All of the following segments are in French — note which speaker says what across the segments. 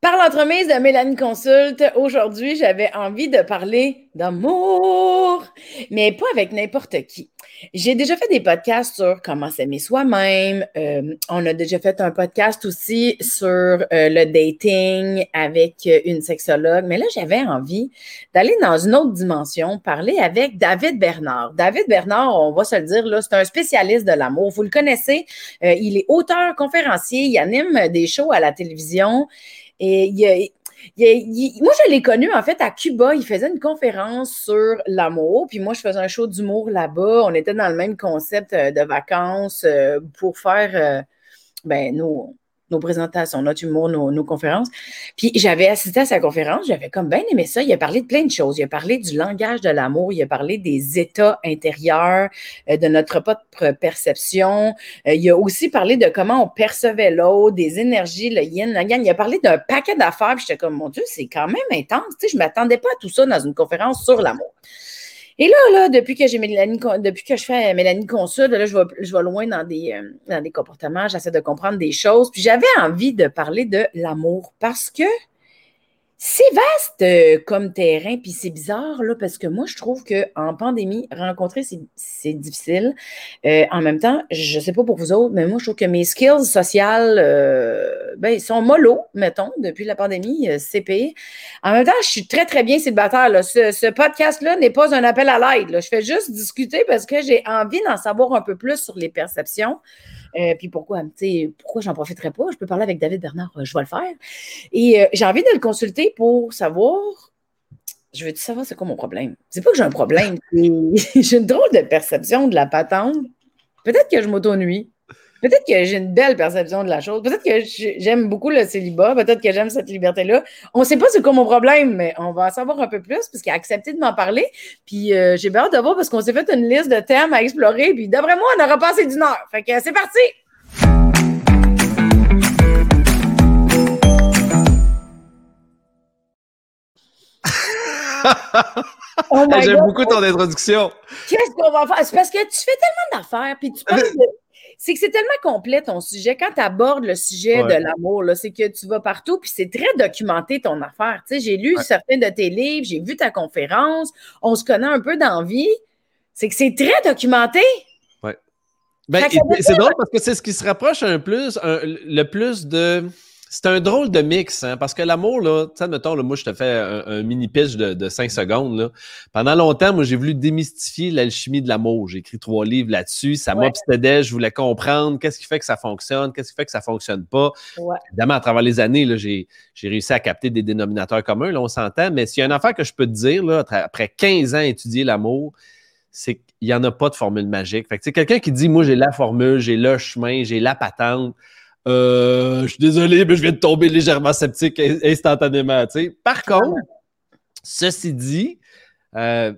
Speaker 1: Par l'entremise de Mélanie Consulte, aujourd'hui, j'avais envie de parler d'amour, mais pas avec n'importe qui. J'ai déjà fait des podcasts sur comment s'aimer soi-même. Euh, on a déjà fait un podcast aussi sur euh, le dating avec une sexologue, mais là, j'avais envie d'aller dans une autre dimension, parler avec David Bernard. David Bernard, on va se le dire, c'est un spécialiste de l'amour. Vous le connaissez, euh, il est auteur, conférencier, il anime des shows à la télévision. Et il, moi, je l'ai connu en fait à Cuba. Il faisait une conférence sur l'amour. Puis moi, je faisais un show d'humour là-bas. On était dans le même concept euh, de vacances euh, pour faire euh, ben, nos, nos présentations, notre humour, nos, conférences. Puis j'avais assisté à sa conférence, j'avais comme bien aimé ça. Il a parlé de plein de choses. Il a parlé du langage de l'amour, il a parlé des états intérieurs, euh, de notre propre perception. Euh, il a aussi parlé de comment on percevait l'autre, des énergies, le yin, la yang. Il a parlé d'un paquet d'affaires. J'étais comme, mon Dieu, c'est quand même intense. Tu sais, je ne m'attendais pas à tout ça dans une conférence sur l'amour. Et là, là, depuis que j'ai Mélanie, depuis que je fais Mélanie Consul, là, je vais, je vais loin dans des, euh, dans des comportements, j'essaie de comprendre des choses. Puis j'avais envie de parler de l'amour parce que c'est vaste euh, comme terrain, puis c'est bizarre, là, parce que moi, je trouve qu'en pandémie, rencontrer, c'est difficile. Euh, en même temps, je ne sais pas pour vous autres, mais moi, je trouve que mes skills sociales, euh, ben, ils sont mollo, mettons, depuis la pandémie, CP. En même temps, je suis très, très bien célibataire. Là. Ce, ce podcast-là n'est pas un appel à l'aide. Je fais juste discuter parce que j'ai envie d'en savoir un peu plus sur les perceptions. Euh, puis pourquoi, pourquoi j'en profiterais pas? Je peux parler avec David Bernard, euh, je vais le faire. Et euh, j'ai envie de le consulter pour savoir. Je veux savoir c'est quoi mon problème? C'est pas que j'ai un problème. j'ai une drôle de perception de la patente. Peut-être que je m'auto-nuis. Peut-être que j'ai une belle perception de la chose. Peut-être que j'aime beaucoup le célibat. Peut-être que j'aime cette liberté-là. On ne sait pas c'est quoi mon problème, mais on va en savoir un peu plus parce qu'il a accepté de m'en parler. Puis euh, j'ai hâte de voir parce qu'on s'est fait une liste de thèmes à explorer. Puis d'après moi, on aura passé d'une heure. Fait que c'est parti!
Speaker 2: oh J'aime beaucoup ton introduction.
Speaker 1: Qu'est-ce qu'on va faire? C'est parce que tu fais tellement d'affaires, puis tu parles de c'est que c'est tellement complet ton sujet. Quand tu abordes le sujet de l'amour, c'est que tu vas partout, puis c'est très documenté ton affaire. Tu sais, j'ai lu certains de tes livres, j'ai vu ta conférence, on se connaît un peu d'envie. C'est que c'est très documenté.
Speaker 2: Oui. Ben, c'est drôle parce que c'est ce qui se rapproche un plus, le plus de c'est un drôle de mix, hein, parce que l'amour, là, tu sais, mettons, là, moi, je te fais un, mini pitch de, de 5 secondes. Là. Pendant longtemps, moi, j'ai voulu démystifier l'alchimie de l'amour. J'ai écrit trois livres là-dessus. Ça m'obsédait, je voulais comprendre qu'est-ce qui fait que ça fonctionne, qu'est-ce qui fait que ça fonctionne pas. Évidemment, à travers les années, là, j'ai, j'ai réussi à capter des dénominateurs communs, là, on s'entend. Mais s'il y a une affaire que je peux te dire, là, après 15 ans à étudier l'amour, c'est qu'il n'y en a pas de formule magique. Fait que, quelqu'un qui dit, moi, j'ai la formule, j'ai le chemin, j'ai la patente, euh, je suis désolé, mais je viens de tomber légèrement sceptique instantanément. Par contre, ceci dit, euh,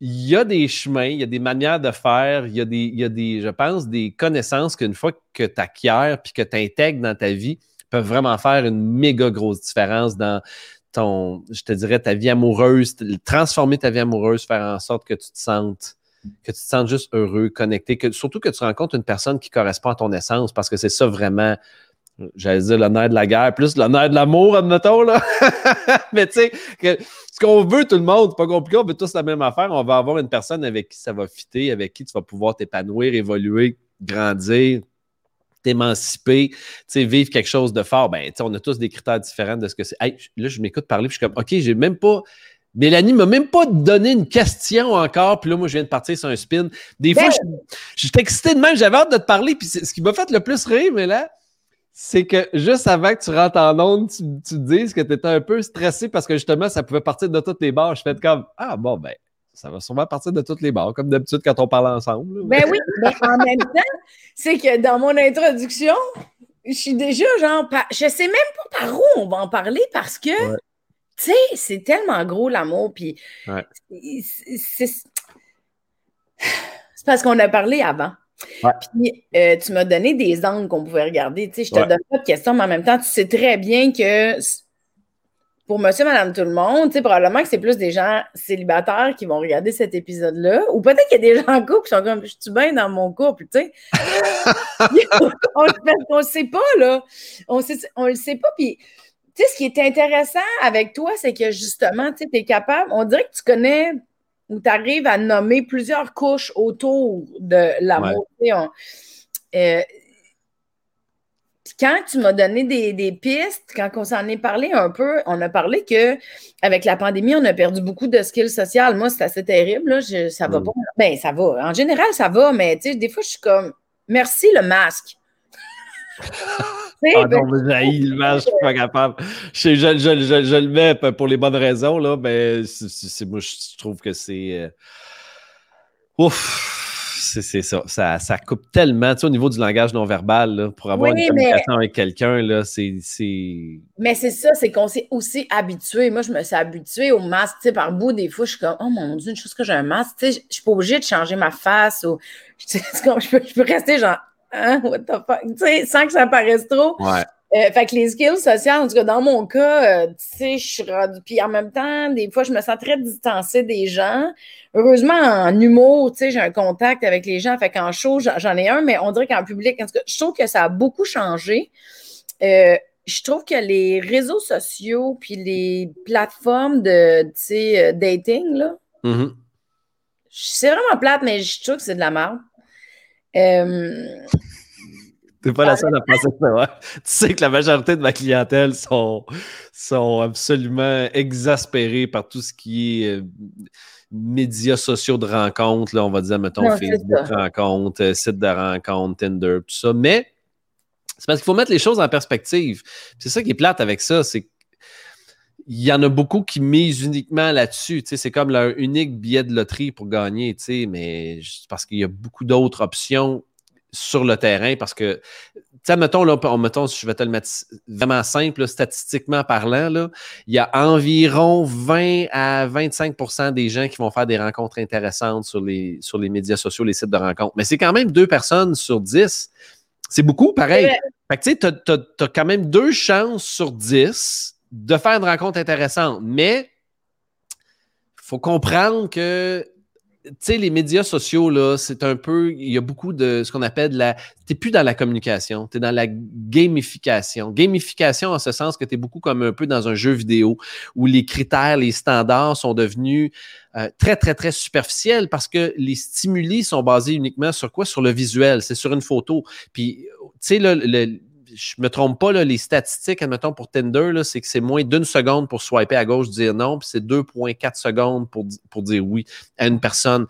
Speaker 2: il y a des chemins, il y a des manières de faire, il y a des, y a des je pense, des connaissances qu'une fois que tu acquiers puis que tu intègres dans ta vie, peuvent vraiment faire une méga grosse différence dans ton, je te dirais, ta vie amoureuse, transformer ta vie amoureuse, faire en sorte que tu te sentes que tu te sens juste heureux, connecté, que, surtout que tu rencontres une personne qui correspond à ton essence, parce que c'est ça vraiment, j'allais dire nerf de la guerre, plus nerf de l'amour, admettons, là. Mais tu sais, ce qu'on veut tout le monde, c'est pas compliqué, on veut tous la même affaire, on va avoir une personne avec qui ça va fitter, avec qui tu vas pouvoir t'épanouir, évoluer, grandir, t'émanciper, vivre quelque chose de fort. Ben, on a tous des critères différents de ce que c'est. là, je m'écoute parler, puis je suis comme, OK, j'ai même pas Mélanie m'a même pas donné une question encore, puis là, moi, je viens de partir sur un spin. Des fois, ben je, suis excité de même, j'avais hâte de te parler, puis ce qui m'a fait le plus rire, mais là, c'est que juste avant que tu rentres en onde, tu, tu te dises que tu étais un peu stressé parce que justement, ça pouvait partir de toutes les barres. Je fais comme Ah bon, ben, ça va sûrement partir de toutes les barres, comme d'habitude quand on parle ensemble.
Speaker 1: Ben oui, mais en même temps, c'est que dans mon introduction, je suis déjà genre, je sais même pas par où on va en parler parce que tu sais, c'est tellement gros l'amour, puis c'est parce qu'on a parlé avant. Puis euh, tu m'as donné des angles qu'on pouvait regarder. Tu sais, je te donne pas de questions, mais en même temps, tu sais très bien que pour monsieur, madame, tout le monde, tu sais, probablement que c'est plus des gens célibataires qui vont regarder cet épisode-là. Ou peut-être qu'il y a des gens en couple qui sont comme, je suis bien dans mon couple, tu sais. on ne sait pas, là. On ne le sait pas. Puis tu sais, ce qui est intéressant avec toi, c'est que justement, tu es capable, on dirait que tu connais ou tu arrives à nommer plusieurs couches autour de l'amour. Euh, quand tu m'as donné des, pistes, quand on s'en est parlé un peu, on a parlé que avec la pandémie, on a perdu beaucoup de skills sociaux. Moi, c'est assez terrible. Là. ça va mm. pas. Ben, ça va. En général, ça va, mais des fois, je suis comme merci le masque.
Speaker 2: Ah non, mais j'ai le masque, je suis pas capable. Je, je, le mets pour les bonnes raisons, là, mais moi, je trouve que c'est. Euh, ouf! c'est ça. ça. ça. coupe tellement, tu sais, au niveau du langage non verbal, pour avoir une communication avec quelqu'un, là, c'est.
Speaker 1: Mais c'est ça, c'est qu'on s'est aussi habitué. Moi, je me suis habituée au masque, tu sais, par bout, des fois, je suis comme, oh mon Dieu, une chose que j'ai un masque, tu sais, je suis pas obligée de changer ma face ou, je, peux, je peux rester genre, hein, what the fuck, tu sais, sans que ça paraisse trop.
Speaker 2: Ouais.
Speaker 1: Euh, fait que les skills sociales, en tout cas, dans mon cas, euh, tu sais, je suis rendue. Puis en même temps, des fois, je me sens très distancée des gens. Heureusement, en humour, tu sais, j'ai un contact avec les gens. Fait qu'en show, j'en ai un, mais on dirait qu'en public, en tout cas, je trouve que ça a beaucoup changé. Euh, je trouve que les réseaux sociaux puis les plateformes de, tu sais, dating, là,
Speaker 2: mm-hmm.
Speaker 1: c'est vraiment plate, mais je trouve que c'est de la merde.
Speaker 2: T'es pas la seule à penser ça. Tu sais que la majorité de ma clientèle sont, sont absolument exaspérés par tout ce qui est euh, médias sociaux de rencontres. Là, on va dire, mettons, Facebook rencontres, euh, site de rencontres, Tinder, tout ça. Mais c'est parce qu'il faut mettre les choses en perspective. C'est ça qui est plate avec ça, c'est il y en a beaucoup qui misent uniquement là-dessus. C'est comme leur unique billet de loterie pour gagner, mais parce qu'il y a beaucoup d'autres options sur le terrain parce que, mettons, là, mettons, je vais te le mettre vraiment simple, statistiquement parlant, là, il y a environ 20 à 25% des gens qui vont faire des rencontres intéressantes sur les, sur les médias sociaux, les sites de rencontres. Mais c'est quand même deux personnes sur 10. C'est beaucoup, pareil. Fait que, tu sais, tu as, quand même deux chances sur 10 de faire une rencontre intéressante. Mais il faut comprendre que tu sais, les médias sociaux, là, c'est un peu, il y a beaucoup de ce qu'on appelle de la. Tu n'es plus dans la communication, tu es dans la gamification. Gamification en ce sens que tu es beaucoup comme un peu dans un jeu vidéo où les critères, les standards sont devenus euh, très, très, très superficiels parce que les stimuli sont basés uniquement sur quoi? Sur le visuel, c'est sur une photo. Puis, tu sais, le, le je me trompe pas, là, les statistiques, admettons, pour Tinder, c'est que c'est moins d'une seconde pour swiper à gauche, dire non, puis c'est 2,4 secondes pour, pour dire oui à une personne.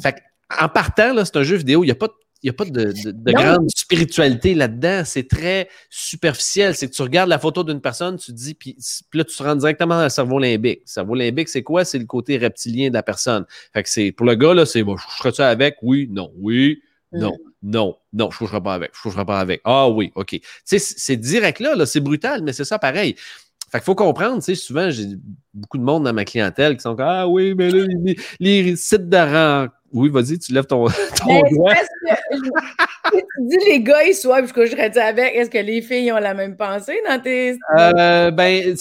Speaker 2: Fait en partant, c'est un jeu vidéo, il n'y a pas a pas de, grande spiritualité là-dedans. C'est très superficiel. C'est que tu regardes la photo d'une personne, tu te dis, puis, là, tu te rends directement dans le cerveau limbique. Le cerveau limbique, c'est quoi? C'est le côté reptilien de la personne. Fait que c'est, pour le gars, là, c'est, bon, je serais-tu avec? Oui, non, oui, non, mm. Non, non, je ne coucherai pas avec. Je coucherai pas avec. Ah oui, OK. Tu sais, c'est direct là, là c'est brutal, mais c'est ça pareil. Fait qu'il faut comprendre, tu sais, souvent, j'ai beaucoup de monde dans ma clientèle qui sont comme Ah oui, mais là, les, les sites rang. Oui, vas-y, tu lèves ton, ton doigt.
Speaker 1: tu dis les gars, ils soient, je coucherais avec. Est-ce que les filles ont la même pensée dans tes.
Speaker 2: Euh, ben,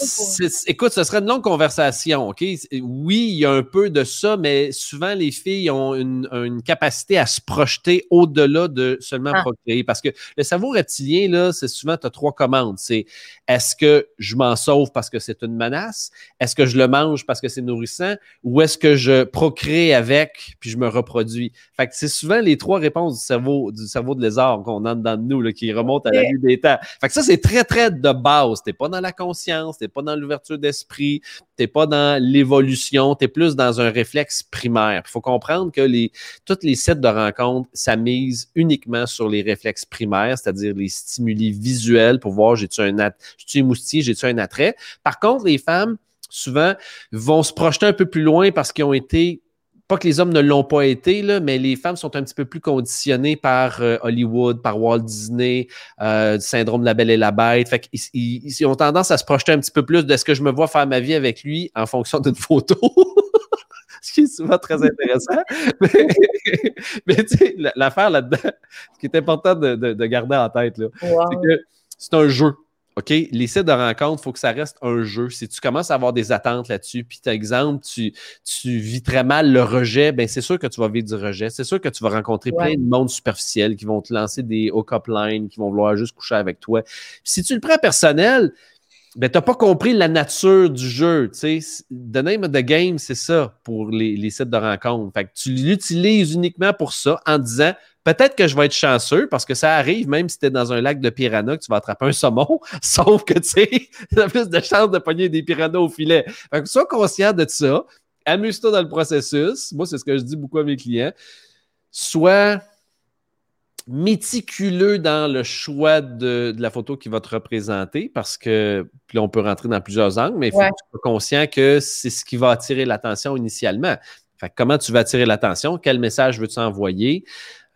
Speaker 2: écoute, ce serait une longue conversation, OK? Oui, il y a un peu de ça, mais souvent, les filles ont une, une capacité à se projeter au-delà de seulement ah. procréer. Parce que le cerveau reptilien, là, c'est souvent, tu as trois commandes. C'est est-ce que je m'en sauve parce que c'est une menace? Est-ce que je le mange parce que c'est nourrissant? Ou est-ce que je procrée avec puis je me reproduis? Fait que c'est souvent les trois réponses du cerveau, du cerveau de lézard qu'on a dans nous, là, qui remonte à la nuit des temps. Fait que ça, c'est très, très de base. T'es pas dans la conscience, t'es pas dans l'ouverture d'esprit, t'es pas dans l'évolution, t'es plus dans un réflexe primaire. Il faut comprendre que les, toutes les sites de rencontres, ça mise uniquement sur les réflexes primaires, c'est-à-dire les stimuli visuels pour voir j'ai-tu un, j'ai-tu moustille, j'ai-tu un attrait? Par contre, les femmes, souvent, vont se projeter un peu plus loin parce qu'ils ont été pas que les hommes ne l'ont pas été, là, mais les femmes sont un petit peu plus conditionnées par euh, Hollywood, par Walt Disney, euh, du syndrome de la belle et la bête. Fait qu'ils ils, ont tendance à se projeter un petit peu plus de ce que je me vois faire ma vie avec lui en fonction d'une photo. ce qui est souvent très intéressant. mais, tu sais, l'affaire là-dedans, ce qui est important de, garder en tête, c'est que c'est un jeu. OK, les sites de rencontre, il faut que ça reste un jeu. Si tu commences à avoir des attentes là-dessus, puis par exemple, tu, tu vis très mal le rejet, ben c'est sûr que tu vas vivre du rejet. C'est sûr que tu vas rencontrer plein de monde superficiel qui vont te lancer des hook-up lines, qui vont vouloir juste coucher avec toi. si tu le prends personnel, ben, tu n'as pas compris la nature du jeu. Tu sais, the name of the game, c'est ça pour les, sites de rencontres. Fait que tu l'utilises uniquement pour ça en disant peut-être que je vais être chanceux parce que ça arrive, même si tu es dans un lac de piranha, que tu vas attraper un saumon, sauf que tu sais, tu as plus de chances de pogner des piranhas au filet. Fait que sois conscient de ça, amuse-toi dans le processus. Moi, c'est ce que je dis beaucoup à mes clients. Sois méticuleux dans le choix de, la photo qui va te représenter parce que puis là, on peut rentrer dans plusieurs angles, mais il faut que tu sois conscient que c'est ce qui va attirer l'attention initialement. Fait comment tu vas attirer l'attention? Quel message veux-tu envoyer?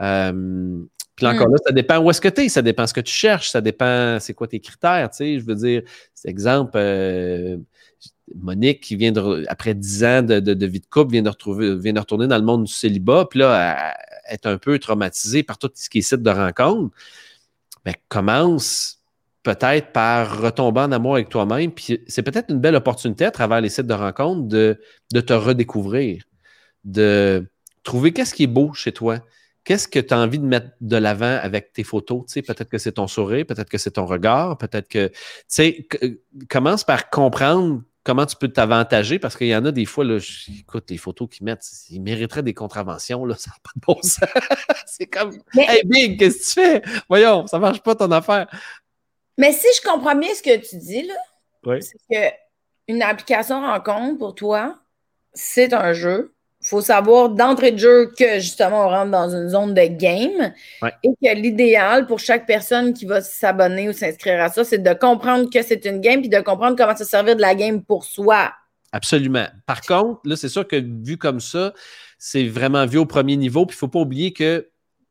Speaker 2: Euh, puis encore hmm. là, ça dépend où est-ce que tu es, ça dépend ce que tu cherches, ça dépend c'est quoi tes critères, tu sais. Je veux dire, exemple, euh, Monique qui vient de, après dix ans de, vie de couple, vient de, retrouver, vient de retourner dans le monde du célibat, puis là, elle, est un peu traumatisée par tout ce qui est site de rencontre. Mais commence peut-être par retomber en amour avec toi-même. Puis c'est peut-être une belle opportunité à travers les sites de rencontre de, de te redécouvrir, de trouver qu'est-ce qui est beau chez toi. Qu'est-ce que tu as envie de mettre de l'avant avec tes photos? Tu sais, peut-être que c'est ton sourire, peut-être que c'est ton regard, peut-être que. Tu sais, commence par comprendre comment tu peux t'avantager parce qu'il y en a des fois, là, écoute, les photos qu'ils mettent, ils mériteraient des contraventions, là, ça n'a pas de bon sens. c'est comme Hey Big, qu'est-ce que tu fais? Voyons, ça ne marche pas ton affaire.
Speaker 1: Mais si je comprends bien ce que tu dis, là, c'est que une application rencontre pour toi, c'est un jeu faut savoir d'entrée de jeu que justement on rentre dans une zone de game et que l'idéal pour chaque personne qui va s'abonner ou s'inscrire à ça, c'est de comprendre que c'est une game puis de comprendre comment se servir de la game pour soi.
Speaker 2: Absolument. Par contre, là, c'est sûr que vu comme ça, c'est vraiment vu au premier niveau. Puis il ne faut pas oublier que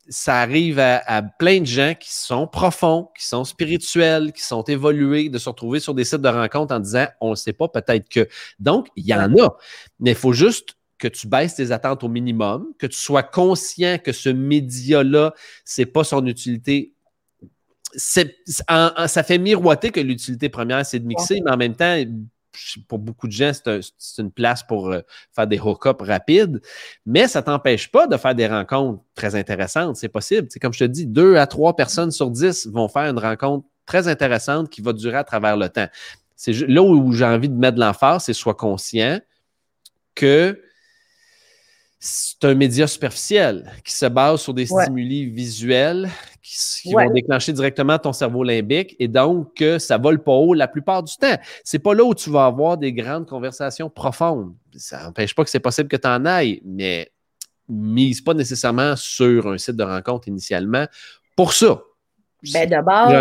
Speaker 2: ça arrive à, plein de gens qui sont profonds, qui sont spirituels, qui sont évolués, de se retrouver sur des sites de rencontres en disant on ne sait pas, peut-être que. Donc, il y en a. Mais il faut juste que tu baisses tes attentes au minimum, que tu sois conscient que ce média-là, c'est pas son utilité. ça fait miroiter que l'utilité première, c'est de mixer, mais en même temps, pour beaucoup de gens, c'est une place pour euh, faire des hook-ups rapides, mais ça ne t'empêche pas de faire des rencontres très intéressantes. C'est possible. C'est comme je te dis, deux à trois personnes sur dix vont faire une rencontre très intéressante qui va durer à travers le temps. C'est là où j'ai envie de mettre de l'emphase, c'est sois conscient que c'est un média superficiel qui se base sur des stimuli visuels qui, vont déclencher directement ton cerveau limbique et donc que ça vole pas haut la plupart du temps. C'est pas là où tu vas avoir des grandes conversations profondes. Ça n'empêche pas que c'est possible que tu en ailles, mais mise pas nécessairement sur un site de rencontre initialement pour ça.
Speaker 1: Ben d'abord,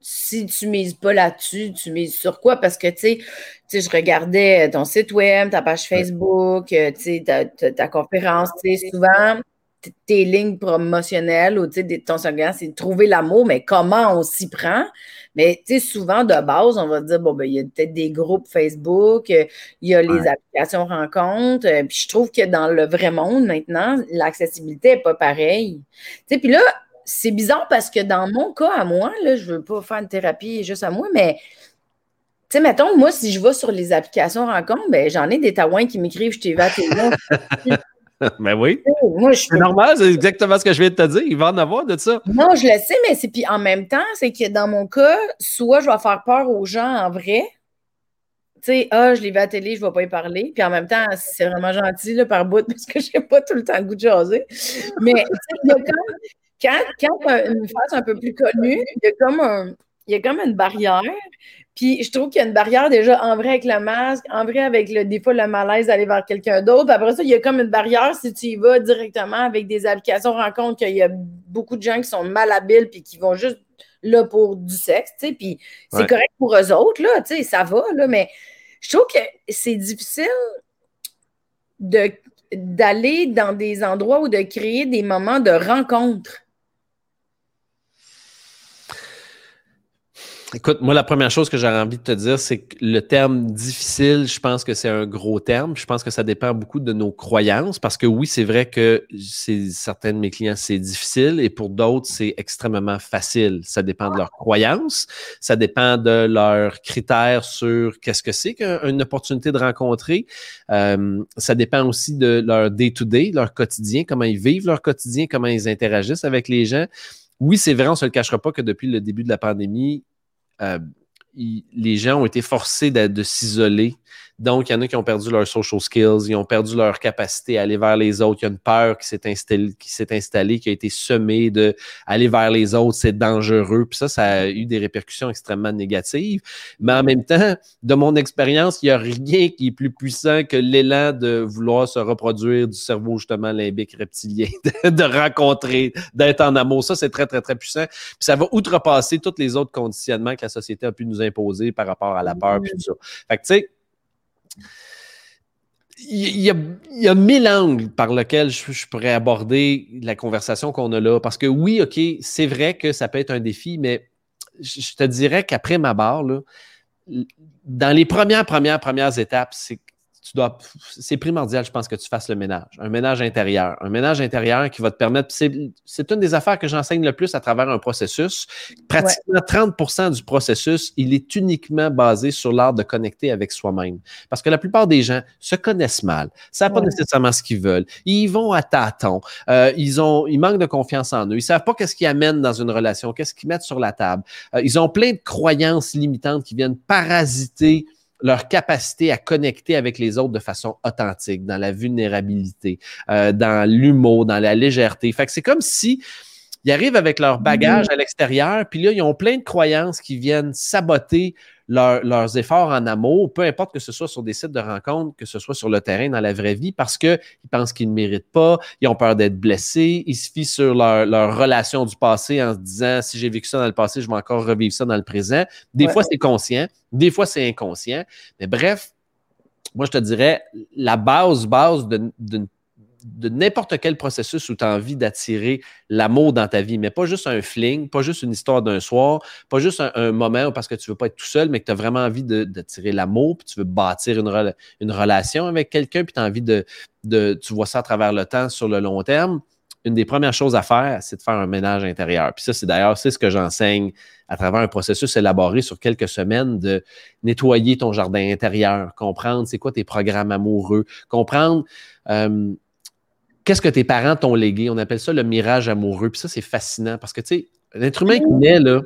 Speaker 1: si tu mises pas là-dessus, tu mises sur quoi? Parce que, tu sais, je regardais ton site web, ta page Facebook, euh, tu sais, ta, conférence, tu sais, souvent, tes lignes promotionnelles ou, tu sais, ton slogan, c'est trouver l'amour, mais comment on s'y prend? Mais, tu sais, souvent, de base, on va dire, bon, ben, il y a peut-être des groupes Facebook, euh, il y a les applications rencontres, euh, puis je trouve que dans le vrai monde, maintenant, l'accessibilité n'est pas pareille. Tu sais, puis là, c'est bizarre parce que dans mon cas, à moi, là, je ne veux pas faire une thérapie juste à moi, mais tu sais, mettons, moi, si je vais sur les applications rencontres, ben, j'en ai des taouins qui m'écrivent Je t'ai vu à
Speaker 2: Ben oui. C'est normal, c'est exactement ce que je viens de te dire. Il va en avoir de ça.
Speaker 1: Non, je le sais, mais c'est puis en même temps, c'est que dans mon cas, soit je vais faire peur aux gens en vrai. Tu sais, ah, je l'ai vu à la télé, je ne vais pas y parler. Puis en même temps, c'est vraiment gentil là, par bout parce que je n'ai pas tout le temps le goût de jaser. Mais il y a quand quand, quand une phase un peu plus connue, il y a comme un, il y a comme une barrière. Puis je trouve qu'il y a une barrière déjà en vrai avec le masque, en vrai avec le, des fois le malaise d'aller vers quelqu'un d'autre. Après ça, il y a comme une barrière si tu y vas directement avec des applications rencontres qu'il y a beaucoup de gens qui sont malhabiles puis qui vont juste là pour du sexe, tu sais. Puis c'est correct pour eux autres, là, tu sais, ça va, là, mais je trouve que c'est difficile d'aller dans des endroits ou de créer des moments de rencontre.
Speaker 2: Écoute, moi, la première chose que j'aurais envie de te dire, c'est que le terme difficile, je pense que c'est un gros terme. Je pense que ça dépend beaucoup de nos croyances parce que oui, c'est vrai que certains de mes clients, c'est difficile et pour d'autres, c'est extrêmement facile. Ça dépend de leurs croyances, ça dépend de leurs critères sur qu'est-ce que c'est qu'une opportunité de rencontrer. Euh, ça dépend aussi de leur day-to-day, leur quotidien, comment ils vivent leur quotidien, comment ils interagissent avec les gens. Oui, c'est vrai, on ne se le cachera pas que depuis le début de la pandémie, euh, les gens ont été forcés de s'isoler donc, il y en a qui ont perdu leurs social skills, ils ont perdu leur capacité à aller vers les autres. Il y a une peur qui s'est installée, qui installée, qui a été semée de aller vers les autres, c'est dangereux. Puis ça, ça a eu des répercussions extrêmement négatives. Mais en même temps, de mon expérience, il n'y a rien qui est plus puissant que l'élan de vouloir se reproduire du cerveau, justement, limbique reptilien, de, rencontrer, d'être en amour. Ça, c'est très, très, très puissant. Puis ça va outrepasser tous les autres conditionnements que la société a pu nous imposer par rapport à la peur, puis tout ça. Fait que, tu sais, il y, a, il mille angles par lesquels je, pourrais aborder la conversation qu'on a là. Parce que oui, OK, c'est vrai que ça peut être un défi, mais je, te dirais qu'après ma barre, dans les premières, premières, premières étapes, c'est c'est primordial, je pense, que tu fasses le ménage, un ménage intérieur. Un ménage intérieur qui va te permettre, c'est une des affaires que j'enseigne le plus à travers un processus. Pratiquement 30% du processus, il est uniquement basé sur l'art de connecter avec soi-même. Parce que la plupart des gens se connaissent mal, ne savent pas nécessairement ce qu'ils veulent, ils vont à tâtons, euh, ils, ont, ils manquent de confiance en eux, ils savent pas qu'est-ce qu'ils amènent dans une relation, qu'est-ce qu'ils mettent sur la table. Euh, ils ont plein de croyances limitantes qui viennent parasiter leur capacité à connecter avec les autres de façon authentique, dans la vulnérabilité, euh, dans l'humour, dans la légèreté. Fait que c'est comme si ils arrivent avec leur bagage mm-hmm. à l'extérieur, puis là, ils ont plein de croyances qui viennent saboter leurs efforts en amour, peu importe que ce soit sur des sites de rencontres, que ce soit sur le terrain, dans la vraie vie, parce qu'ils pensent qu'ils ne méritent pas, ils ont peur d'être blessés, ils se fient sur leur, leur, relation du passé en se disant si j'ai vécu ça dans le passé, je vais encore revivre ça dans le présent. Des fois, c'est conscient, des fois, c'est inconscient. Mais bref, moi, je te dirais, la base, base d'une de n'importe quel processus où tu as envie d'attirer l'amour dans ta vie, mais pas juste un fling, pas juste une histoire d'un soir, pas juste un, moment parce que tu veux pas être tout seul, mais que tu as vraiment envie d'attirer l'amour, puis tu veux bâtir une, relation avec quelqu'un, puis tu as envie de, de, tu vois ça à travers le temps sur le long terme. Une des premières choses à faire, c'est de faire un ménage intérieur. Puis ça, c'est d'ailleurs, c'est ce que j'enseigne à travers un processus élaboré sur quelques semaines de nettoyer ton jardin intérieur, comprendre c'est quoi tes programmes amoureux, comprendre euh, qu'est-ce que tes parents t'ont légué? On appelle ça le mirage amoureux. Puis ça, c'est fascinant parce que, tu sais, l'être humain qui naît, là,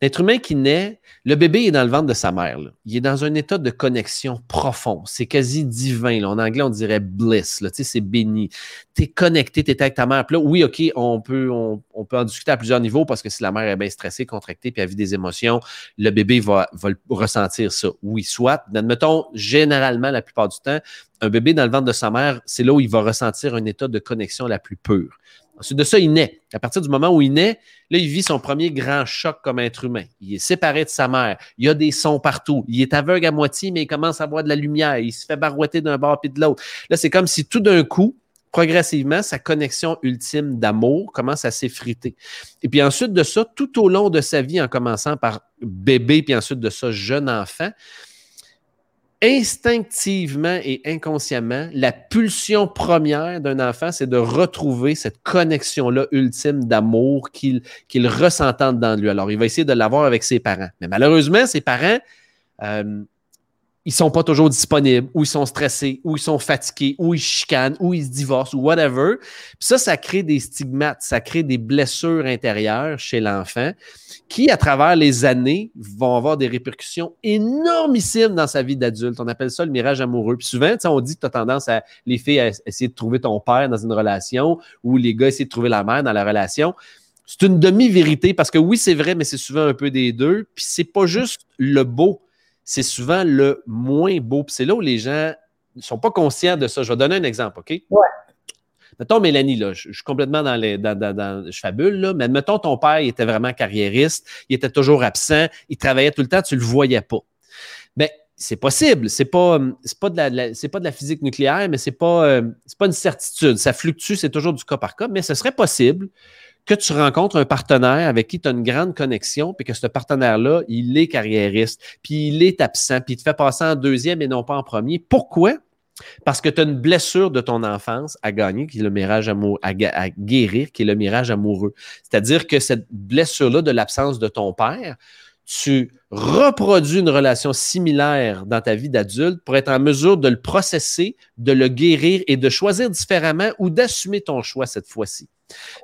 Speaker 2: L'être humain qui naît, le bébé est dans le ventre de sa mère. Il est dans un état de connexion profond. C'est quasi divin. En anglais, on dirait bliss. C'est béni. Tu es connecté, tu es avec ta mère. là, oui, OK, on peut, on, peut en discuter à plusieurs niveaux parce que si la mère est bien stressée, contractée, puis elle vit des émotions, le bébé va, va ressentir ça. Oui, soit. Admettons, généralement, la plupart du temps, un bébé dans le ventre de sa mère, c'est là où il va ressentir un état de connexion la plus pure. Ensuite de ça, il naît. À partir du moment où il naît, là, il vit son premier grand choc comme être humain. Il est séparé de sa mère. Il y a des sons partout. Il est aveugle à moitié, mais il commence à voir de la lumière. Il se fait barouetter d'un bord puis de l'autre. Là, c'est comme si tout d'un coup, progressivement, sa connexion ultime d'amour commence à s'effriter. Et puis ensuite de ça, tout au long de sa vie, en commençant par bébé, puis ensuite de ça, jeune enfant, instinctivement et inconsciemment, la pulsion première d'un enfant, c'est de retrouver cette connexion-là ultime d'amour qu'il qu'il ressentant dans lui. Alors, il va essayer de l'avoir avec ses parents. Mais malheureusement, ses parents, euh, ils sont pas toujours disponibles, ou ils sont stressés, ou ils sont fatigués, ou ils chicanent, ou ils se divorcent, ou whatever. Puis ça, ça crée des stigmates, ça crée des blessures intérieures chez l'enfant qui, à travers les années, vont avoir des répercussions énormissimes dans sa vie d'adulte. On appelle ça le mirage amoureux. Puis souvent, on dit que tu as tendance à les filles à essayer de trouver ton père dans une relation, ou les gars essayer de trouver la mère dans la relation. C'est une demi-vérité parce que oui, c'est vrai, mais c'est souvent un peu des deux. Puis c'est pas juste le beau c'est souvent le moins beau. c'est là où les gens ne sont pas conscients de ça. Je vais donner un exemple, OK?
Speaker 1: Ouais.
Speaker 2: Mettons, Mélanie, là, je, suis complètement dans les. Dans, dans, je fabule, là, mais mettons, ton père, il était vraiment carriériste, il était toujours absent, il travaillait tout le temps, tu ne le voyais pas. Bien, c'est possible. C'est pas, pas, de la, c'est pas de la physique nucléaire, mais c'est pas, euh, pas une certitude. Ça fluctue, c'est toujours du cas par cas, mais ce serait possible que tu rencontres un partenaire avec qui tu as une grande connexion, puis que ce partenaire-là, il est carriériste, puis il est absent, puis il te fait passer en deuxième et non pas en premier. Pourquoi? Parce que tu as une blessure de ton enfance à gagner, qui est le mirage amoureux, à, guérir, qui est le mirage amoureux. C'est-à-dire que cette blessure-là de l'absence de ton père, tu reproduis une relation similaire dans ta vie d'adulte pour être en mesure de le processer, de le guérir et de choisir différemment ou d'assumer ton choix cette fois-ci.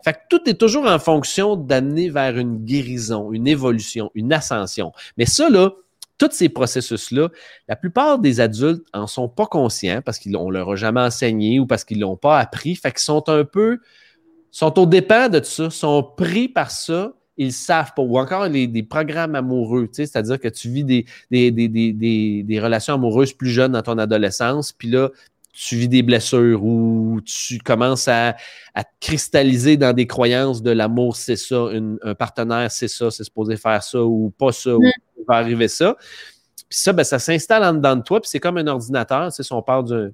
Speaker 2: Fait que tout est toujours en fonction d'amener vers une guérison, une évolution, une ascension. Mais ça, là, tous ces processus-là, la plupart des adultes en sont pas conscients parce qu'on leur a jamais enseigné ou parce qu'ils l'ont pas appris. Fait qu'ils sont un peu, sont au dépend de ça, sont pris par ça ils savent pas. Ou encore les, des programmes amoureux, c'est-à-dire que tu vis des, des, relations amoureuses plus jeunes dans ton adolescence, puis là, tu vis des blessures ou tu commences à, à te cristalliser dans des croyances de l'amour, c'est ça, un partenaire, c'est ça, c'est supposé faire ça ou pas ça, ou mm. va arriver ça. Puis ça, ben, ça s'installe en dedans de toi, puis c'est comme un ordinateur, tu sais, si on parle d'un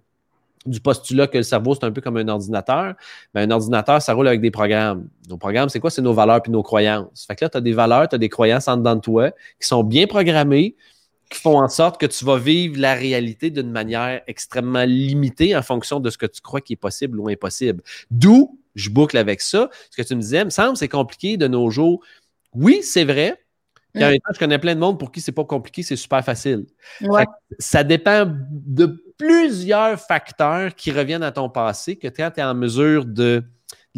Speaker 2: du postulat que le cerveau, c'est un peu comme un ordinateur. Mais un ordinateur, ça roule avec des programmes. Nos programmes, c'est quoi? C'est nos valeurs puis nos croyances. Fait que là, tu as des valeurs, tu as des croyances en dedans de toi qui sont bien programmées, qui font en sorte que tu vas vivre la réalité d'une manière extrêmement limitée en fonction de ce que tu crois qui est possible ou impossible. D'où, je boucle avec ça, ce que tu me disais, me semble c'est compliqué de nos jours. Oui, c'est vrai, Mm. je connais plein de monde pour qui c'est pas compliqué, c'est super facile. Ça dépend de plusieurs facteurs qui reviennent à ton passé que tu es en mesure de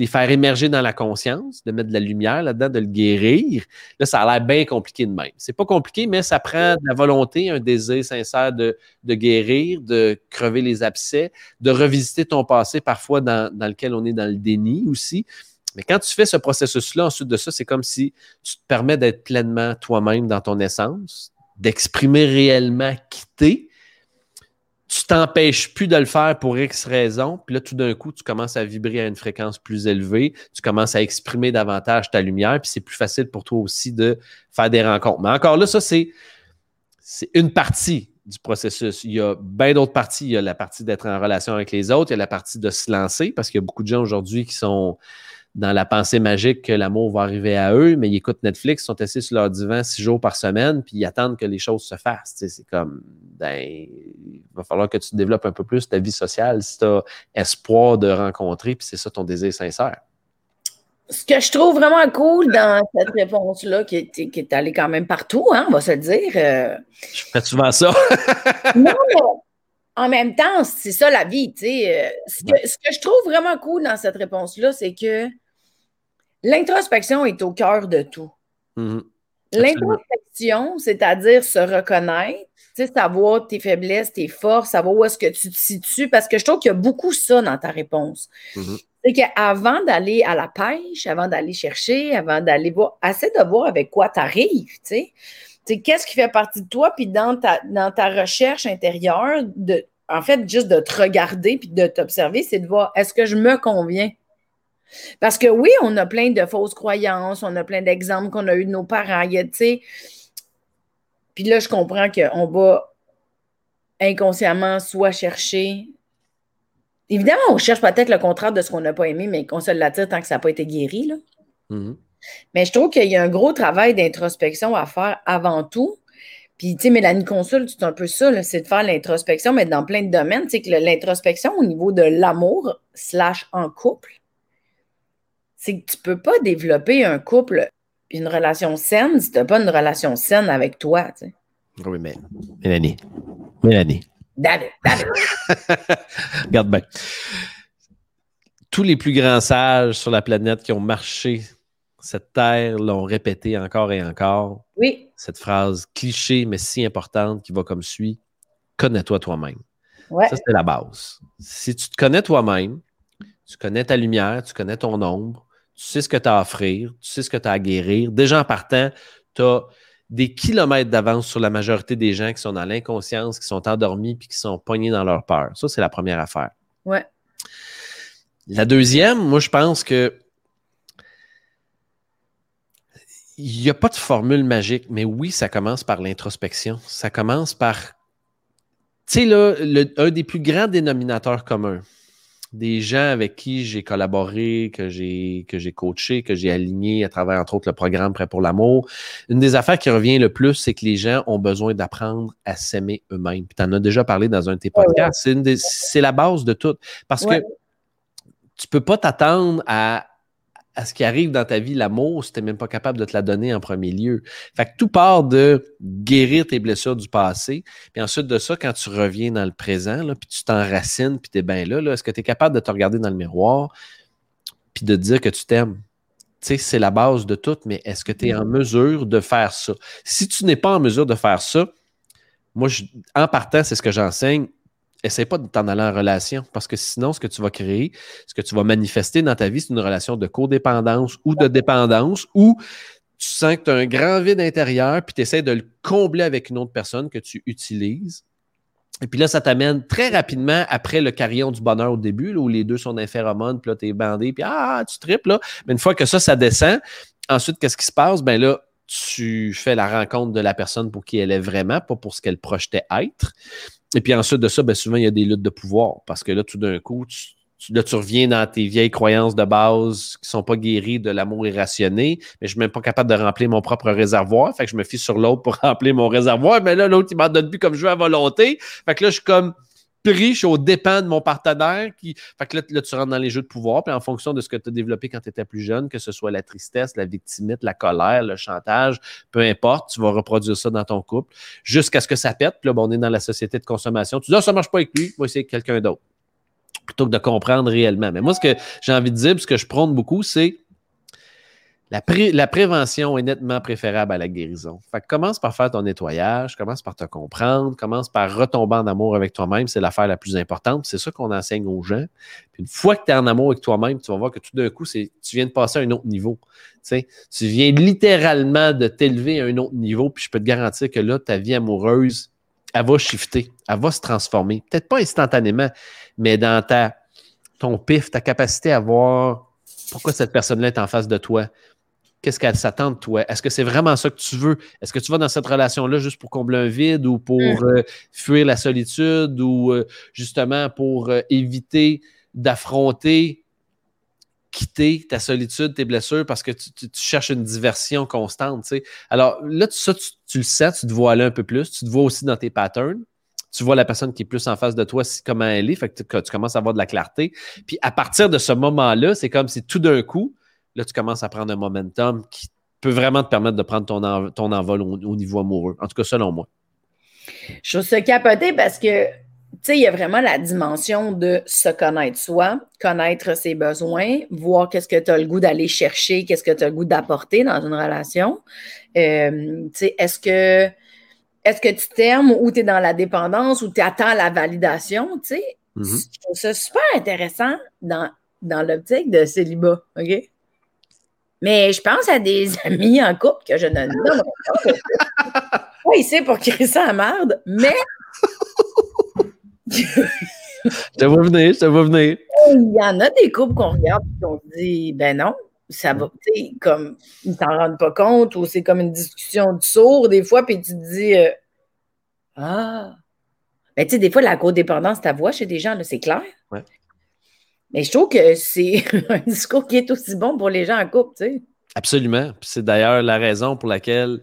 Speaker 2: les faire émerger dans la conscience, de mettre de la lumière là-dedans, de le guérir. Là, ça a l'air bien compliqué de même. C'est pas compliqué, mais ça prend de la volonté, un désir sincère de, guérir, de crever les abcès, de revisiter ton passé, parfois dans, dans lequel on est dans le déni aussi. Mais quand tu fais ce processus-là, ensuite de ça, c'est comme si tu te permets d'être pleinement toi-même dans ton essence, d'exprimer réellement qui t'es. Tu t'empêches plus de le faire pour X raisons, puis là, tout d'un coup, tu commences à vibrer à une fréquence plus élevée, tu commences à exprimer davantage ta lumière, puis c'est plus facile pour toi aussi de faire des rencontres. Mais encore là, ça, c'est, c'est une partie du processus. Il y a bien d'autres parties. Il y a la partie d'être en relation avec les autres, il y a la partie de se lancer, parce qu'il y a beaucoup de gens aujourd'hui qui sont dans la pensée magique que l'amour va arriver à eux, mais ils écoutent Netflix, sont assis sur leur divan six jours par semaine, puis ils attendent que les choses se fassent. C'est comme, ben, il va falloir que tu développes un peu plus ta vie sociale si tu as espoir de rencontrer, puis c'est ça ton désir sincère.
Speaker 1: Ce que je trouve vraiment cool dans cette réponse-là, qui est, qui est allée quand même partout, hein, on va se le dire. Euh,
Speaker 2: je fais souvent ça.
Speaker 1: non, mais en même temps, c'est ça la vie. Tu sais. Euh, ce, que, ce que je trouve vraiment cool dans cette réponse-là, c'est que L'introspection est au cœur de tout. Mm-hmm. L'introspection, c'est-à-dire se reconnaître, savoir tes faiblesses, tes forces, savoir où est-ce que tu te situes, parce que je trouve qu'il y a beaucoup ça dans ta réponse. Mm-hmm. C'est qu'avant d'aller à la pêche, avant d'aller chercher, avant d'aller voir, assez de voir avec quoi tu arrives, tu sais. Qu'est-ce qui fait partie de toi, puis dans ta, dans ta recherche intérieure, de, en fait, juste de te regarder puis de t'observer, c'est de voir est-ce que je me conviens? Parce que oui, on a plein de fausses croyances, on a plein d'exemples qu'on a eu de nos parents. Tu sais. Puis là, je comprends qu'on va inconsciemment soit chercher. Évidemment, on cherche peut-être le contraire de ce qu'on n'a pas aimé, mais qu'on se l'attire tant que ça n'a pas été guéri. Là. Mm-hmm. Mais je trouve qu'il y a un gros travail d'introspection à faire avant tout. Puis, tu sais, Mélanie Consulte, c'est un peu ça, c'est de faire l'introspection, mais dans plein de domaines. Tu sais, que l'introspection au niveau de l'amour, slash en couple, c'est que tu ne peux pas développer un couple, une relation saine si tu n'as pas une relation saine avec toi. Tu sais.
Speaker 2: Oui, mais Mélanie. Mélanie.
Speaker 1: David, David.
Speaker 2: Regarde bien. Tous les plus grands sages sur la planète qui ont marché cette terre l'ont répété encore et encore.
Speaker 1: Oui.
Speaker 2: Cette phrase cliché, mais si importante, qui va comme suit Connais-toi toi-même.
Speaker 1: Ouais.
Speaker 2: Ça, c'est la base. Si tu te connais toi-même, tu connais ta lumière, tu connais ton ombre, tu sais ce que tu as à offrir, tu sais ce que tu as à guérir. Déjà en partant, tu as des kilomètres d'avance sur la majorité des gens qui sont dans l'inconscience, qui sont endormis puis qui sont pognés dans leur peur. Ça, c'est la première affaire.
Speaker 1: Ouais.
Speaker 2: La deuxième, moi, je pense que il n'y a pas de formule magique, mais oui, ça commence par l'introspection. Ça commence par, tu sais, là, un des plus grands dénominateurs communs des gens avec qui j'ai collaboré, que j'ai que j'ai coaché, que j'ai aligné à travers entre autres le programme Prêt pour l'amour. Une des affaires qui revient le plus, c'est que les gens ont besoin d'apprendre à s'aimer eux-mêmes. tu en as déjà parlé dans un de tes podcasts. C'est la base de tout. Parce que tu peux pas t'attendre à à ce qui arrive dans ta vie, l'amour, si tu n'es même pas capable de te la donner en premier lieu. Fait que tout part de guérir tes blessures du passé. Puis ensuite de ça, quand tu reviens dans le présent, là, puis tu t'enracines, puis tu es bien là, là est-ce que tu es capable de te regarder dans le miroir, puis de te dire que tu t'aimes? Tu sais, c'est la base de tout, mais est-ce que tu es en mesure de faire ça? Si tu n'es pas en mesure de faire ça, moi, en partant, c'est ce que j'enseigne. Essaye pas de t'en aller en relation parce que sinon, ce que tu vas créer, ce que tu vas manifester dans ta vie, c'est une relation de codépendance ou de dépendance ou tu sens que tu as un grand vide intérieur puis tu essaies de le combler avec une autre personne que tu utilises. Et puis là, ça t'amène très rapidement après le carillon du bonheur au début, où les deux sont dans puis là, tu es bandé, puis ah, tu tripes, là. Mais une fois que ça, ça descend, ensuite, qu'est-ce qui se passe? Ben là, tu fais la rencontre de la personne pour qui elle est vraiment, pas pour ce qu'elle projetait être. Et puis ensuite de ça, ben souvent, il y a des luttes de pouvoir parce que là, tout d'un coup, tu, là, tu reviens dans tes vieilles croyances de base qui sont pas guéries de l'amour irrationné, mais je suis même pas capable de remplir mon propre réservoir. Fait que je me fie sur l'autre pour remplir mon réservoir. Mais là, l'autre, il m'en donne plus comme je veux à volonté. Fait que là, je suis comme pris, je suis au dépend de mon partenaire. Qui... Fait que là, tu rentres dans les jeux de pouvoir, puis en fonction de ce que tu as développé quand tu étais plus jeune, que ce soit la tristesse, la victimite, la colère, le chantage, peu importe, tu vas reproduire ça dans ton couple jusqu'à ce que ça pète. Puis là, on est dans la société de consommation. Tu dis, ah, ça marche pas avec lui, essayer avec quelqu'un d'autre. Plutôt que de comprendre réellement. Mais moi, ce que j'ai envie de dire, ce que je prône beaucoup, c'est la, prévention est nettement préférable à la guérison. Fait commence par faire ton nettoyage, commence par te comprendre, commence par retomber en amour avec toi-même. C'est l'affaire la plus importante. C'est ça qu'on enseigne aux gens. Une fois que tu es en amour avec toi-même, tu vas voir que tout d'un coup, tu viens de passer à un autre niveau. Tu, tu viens littéralement de t'élever à un autre niveau. Puis je peux te garantir que là, ta vie amoureuse, elle va shifter, elle va se transformer. Peut-être pas instantanément, mais dans ta, ton pif, ta capacité à voir pourquoi cette personne-là est en face de toi, qu'est-ce qu'elle s'attend de toi? Est-ce que c'est vraiment ça que tu veux? Est-ce que tu vas dans cette relation-là juste pour combler un vide ou pour mm. euh, fuir la solitude ou euh, justement pour euh, éviter d'affronter, quitter ta solitude, tes blessures parce que tu, cherches une diversion constante? Alors là, ça, tu, le sais, tu te vois aller un peu plus, tu te vois aussi dans tes patterns. Tu vois la personne qui est plus en face de toi, comment elle est, fait que tu commences à avoir de la clarté. Puis à partir de ce moment-là, c'est comme si tout d'un coup, là, tu commences à prendre un momentum qui peut vraiment te permettre de prendre ton, ton envol au, niveau amoureux. En tout cas, selon moi.
Speaker 1: Je trouve ça capoté parce que, tu sais, il y a vraiment la dimension de se connaître soi, connaître ses besoins, voir qu'est-ce que tu as le goût d'aller chercher, qu'est-ce que tu as le goût d'apporter dans une relation. Euh, tu sais, est-ce que, est-ce que tu t'aimes ou tu es dans la dépendance ou tu attends la validation, tu sais? Mm-hmm. Je trouve ça super intéressant dans, dans l'optique de célibat, OK? Mais je pense à des amis en couple que je ne nommerai pas. pas ici pour créer ça à merde, mais.
Speaker 2: je te vois venir, je te vois venir.
Speaker 1: Il y en a des couples qu'on regarde et on se dit, ben non, ça va, tu sais, comme, ils s'en rendent pas compte ou c'est comme une discussion de sourd des fois, puis tu te dis, euh, ah. Ben, tu sais, des fois, la codépendance, ta voix chez des gens, c'est clair. Ouais. Mais je trouve que c'est un discours qui est aussi bon pour les gens en couple, tu sais.
Speaker 2: Absolument. C'est d'ailleurs la raison pour laquelle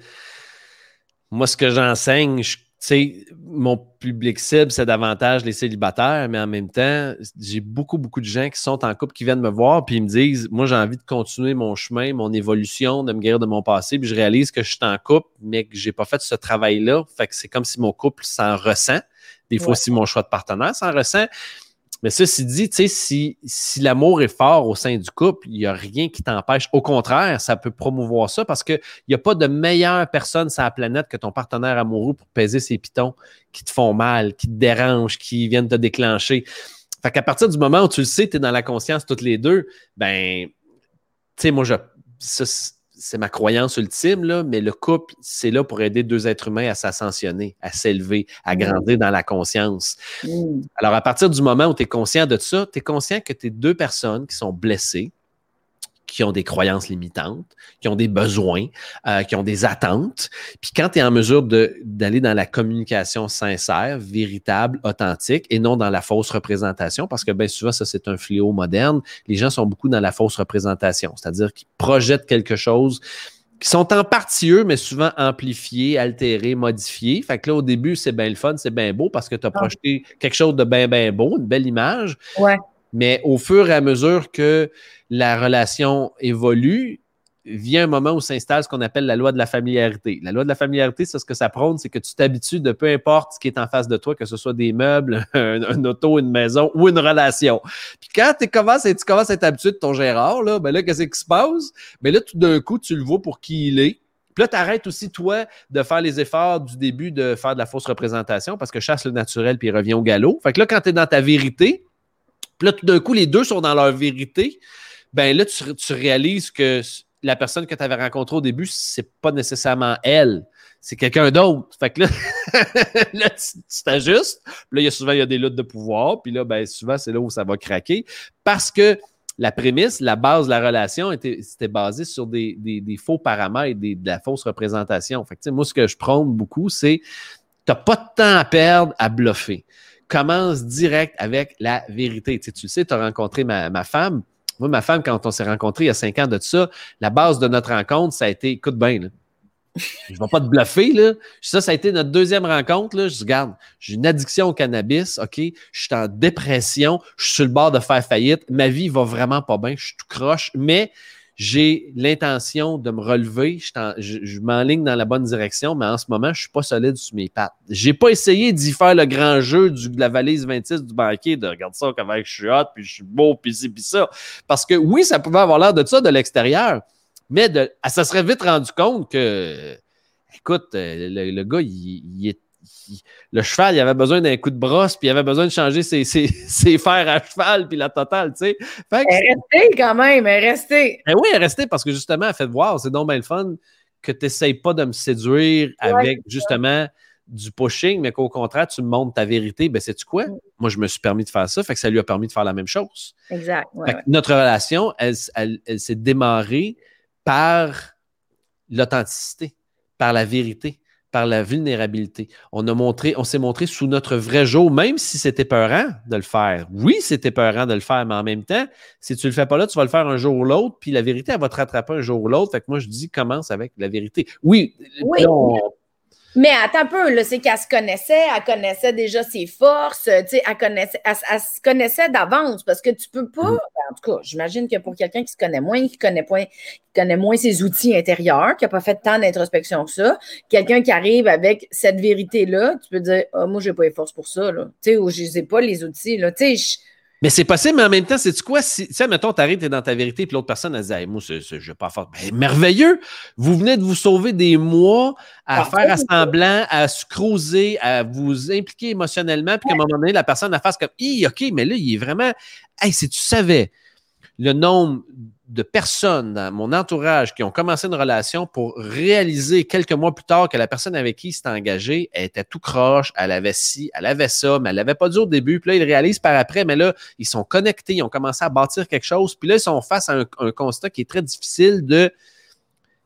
Speaker 2: moi, ce que j'enseigne, tu sais, mon public cible, c'est davantage les célibataires, mais en même temps, j'ai beaucoup, beaucoup de gens qui sont en couple qui viennent me voir puis ils me disent Moi, j'ai envie de continuer mon chemin, mon évolution, de me guérir de mon passé, puis je réalise que je suis en couple, mais que j'ai pas fait ce travail-là. Fait que c'est comme si mon couple s'en ressent. Des fois aussi, mon choix de partenaire s'en ressent. Mais ceci dit, tu sais, si, si l'amour est fort au sein du couple, il n'y a rien qui t'empêche. Au contraire, ça peut promouvoir ça parce qu'il n'y a pas de meilleure personne sur la planète que ton partenaire amoureux pour peser ses pitons qui te font mal, qui te dérangent, qui viennent te déclencher. Fait qu'à partir du moment où tu le sais, tu es dans la conscience toutes les deux, ben, tu sais, moi, je, c'est ma croyance ultime, là, mais le couple, c'est là pour aider deux êtres humains à s'ascensionner, à s'élever, à grandir dans la conscience. Mm. Alors, à partir du moment où tu es conscient de ça, tu es conscient que tu es deux personnes qui sont blessées, qui ont des croyances limitantes, qui ont des besoins, euh, qui ont des attentes. Puis quand tu es en mesure d'aller dans la communication sincère, véritable, authentique, et non dans la fausse représentation, parce que bien souvent, ça, c'est un fléau moderne. Les gens sont beaucoup dans la fausse représentation, c'est-à-dire qu'ils projettent quelque chose qui sont en partie eux, mais souvent amplifiés, altérés, modifiés. Fait que là, au début, c'est bien le fun, c'est bien beau parce que tu as ah. projeté quelque chose de bien, bien beau, une belle image.
Speaker 1: Ouais.
Speaker 2: Mais au fur et à mesure que la relation évolue, vient un moment où s'installe ce qu'on appelle la loi de la familiarité. La loi de la familiarité, c'est ce que ça prône, c'est que tu t'habitues de peu importe ce qui est en face de toi, que ce soit des meubles, un, auto, une maison ou une relation. Puis quand tu commences, tu commences à être habitué de ton Gérard, là, ben là, qu'est-ce qui se passe? Ben là, tout d'un coup, tu le vois pour qui il est Puis là, tu arrêtes aussi, toi, de faire les efforts du début de faire de la fausse représentation parce que chasse le naturel puis revient au galop. Fait que là, quand tu dans ta vérité, puis là, tout d'un coup, les deux sont dans leur vérité, ben là, tu, tu réalises que la personne que tu avais rencontrée au début, c'est pas nécessairement elle c'est quelqu'un d'autre. Fait que là, là tu t'ajustes. Puis là, il y a souvent il y a des luttes de pouvoir. Puis là, ben, souvent, c'est là où ça va craquer. Parce que la prémisse, la base de la relation, était, c'était basée sur des, faux paramètres, de la fausse représentation. Fait que, moi, ce que je prône beaucoup, c'est tu n'as pas de temps à perdre à bluffer. Commence direct avec la vérité. Tu sais, tu sais, as rencontré ma, femme. Moi, ma femme, quand on s'est rencontrés il y a cinq ans de ça, la base de notre rencontre, ça a été, écoute bien, là, je ne vais pas te bluffer, là. Ça, ça a été notre deuxième rencontre, là. Je regarde, j'ai une addiction au cannabis, OK? Je suis en dépression, je suis sur le bord de faire faillite. Ma vie va vraiment pas bien, je suis tout croche, mais j'ai l'intention de me relever. Je, m'enligne dans la bonne direction, mais en ce moment, je ne suis pas solide sur mes pattes. J'ai pas essayé d'y faire le grand jeu du, de la valise 26 du banquier, de regarder ça comment je suis hot, puis je suis beau, puis ci, puis ça. Parce que oui, ça pouvait avoir l'air de ça de l'extérieur, mais de, ça serait vite rendu compte que, écoute, euh, le, gars, il, est le cheval, il avait besoin d'un coup de brosse, puis il avait besoin de changer ses, ses, ses fers à cheval, puis la totale, tu sais.
Speaker 1: Restez quand même, restez.
Speaker 2: Ben oui, restez parce que justement, fait voir, c'est donc bien le fun que tu n'essayes pas de me séduire avec justement du pushing, mais qu'au contraire, tu me montres ta vérité. Ben, sais-tu quoi? Mm. Moi, je me suis permis de faire ça, fait que ça lui a permis de faire la même chose.
Speaker 1: Exact.
Speaker 2: Notre relation, elle, elle s'est démarrée par l'authenticité, par la vérité, par la vulnérabilité. On a montré, on s'est montré sous notre vrai jour, même si c'était peurant de le faire. Oui, c'était peurant de le faire, mais en même temps, si tu le fais pas là, tu vas le faire un jour ou l'autre, puis la vérité, elle va te rattraper un jour ou l'autre. Fait que moi, je dis, commence avec la vérité. Oui,
Speaker 1: oui. Mais attends un peu, là, c'est qu'elle se connaissait, elle connaissait déjà ses forces, tu sais, elle, connaissait, elle, se connaissait d'avance parce que tu peux pas, mm. en tout cas, j'imagine que pour quelqu'un qui se connaît moins, qui connaît, point, qui connaît moins ses outils intérieurs, qui n'a pas fait tant d'introspection que ça, quelqu'un qui arrive avec cette vérité-là, tu peux dire, oh, moi, j'ai pas les forces pour ça, là, tu sais, ou je n'ai pas les outils, là, tu sais,
Speaker 2: mais c'est possible, mais en même temps, c'est quoi? Si, tu sais, mettons, t'arrives, t'es dans ta vérité, puis l'autre personne, elle dit, moi, je vais pas faire. Ben, merveilleux! Vous venez de vous sauver des mois à faire assemblant, à se creuser, à vous impliquer émotionnellement, puis qu'à un moment donné, la personne, elle fasse comme, hi, OK, mais là, il est vraiment, hey, si tu savais le nombre de personnes dans mon entourage qui ont commencé une relation pour réaliser quelques mois plus tard que la personne avec qui il s'est engagé était tout croche, elle avait ci, elle avait ça, mais elle l'avait pas dit au début. Puis là, ils réalisent par après, mais là, ils sont connectés, ils ont commencé à bâtir quelque chose. Puis là, ils sont face à un constat qui est très difficile de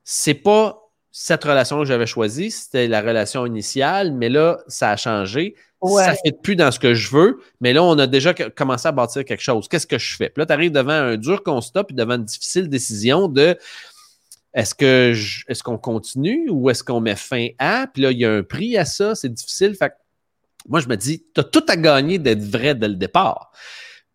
Speaker 2: c'est pas cette relation que j'avais choisie, c'était la relation initiale, mais là, ça a changé ça ne fait plus dans ce que je veux, mais là, on a déjà commencé à bâtir quelque chose. Qu'est-ce que je fais? Puis là, tu arrives devant un dur constat, puis devant une difficile décision de est-ce que est-ce qu'on continue ou est-ce qu'on met fin à? Puis là, il y a un prix à ça, c'est difficile. Fait moi, je me dis, tu as tout à gagner d'être vrai dès le départ.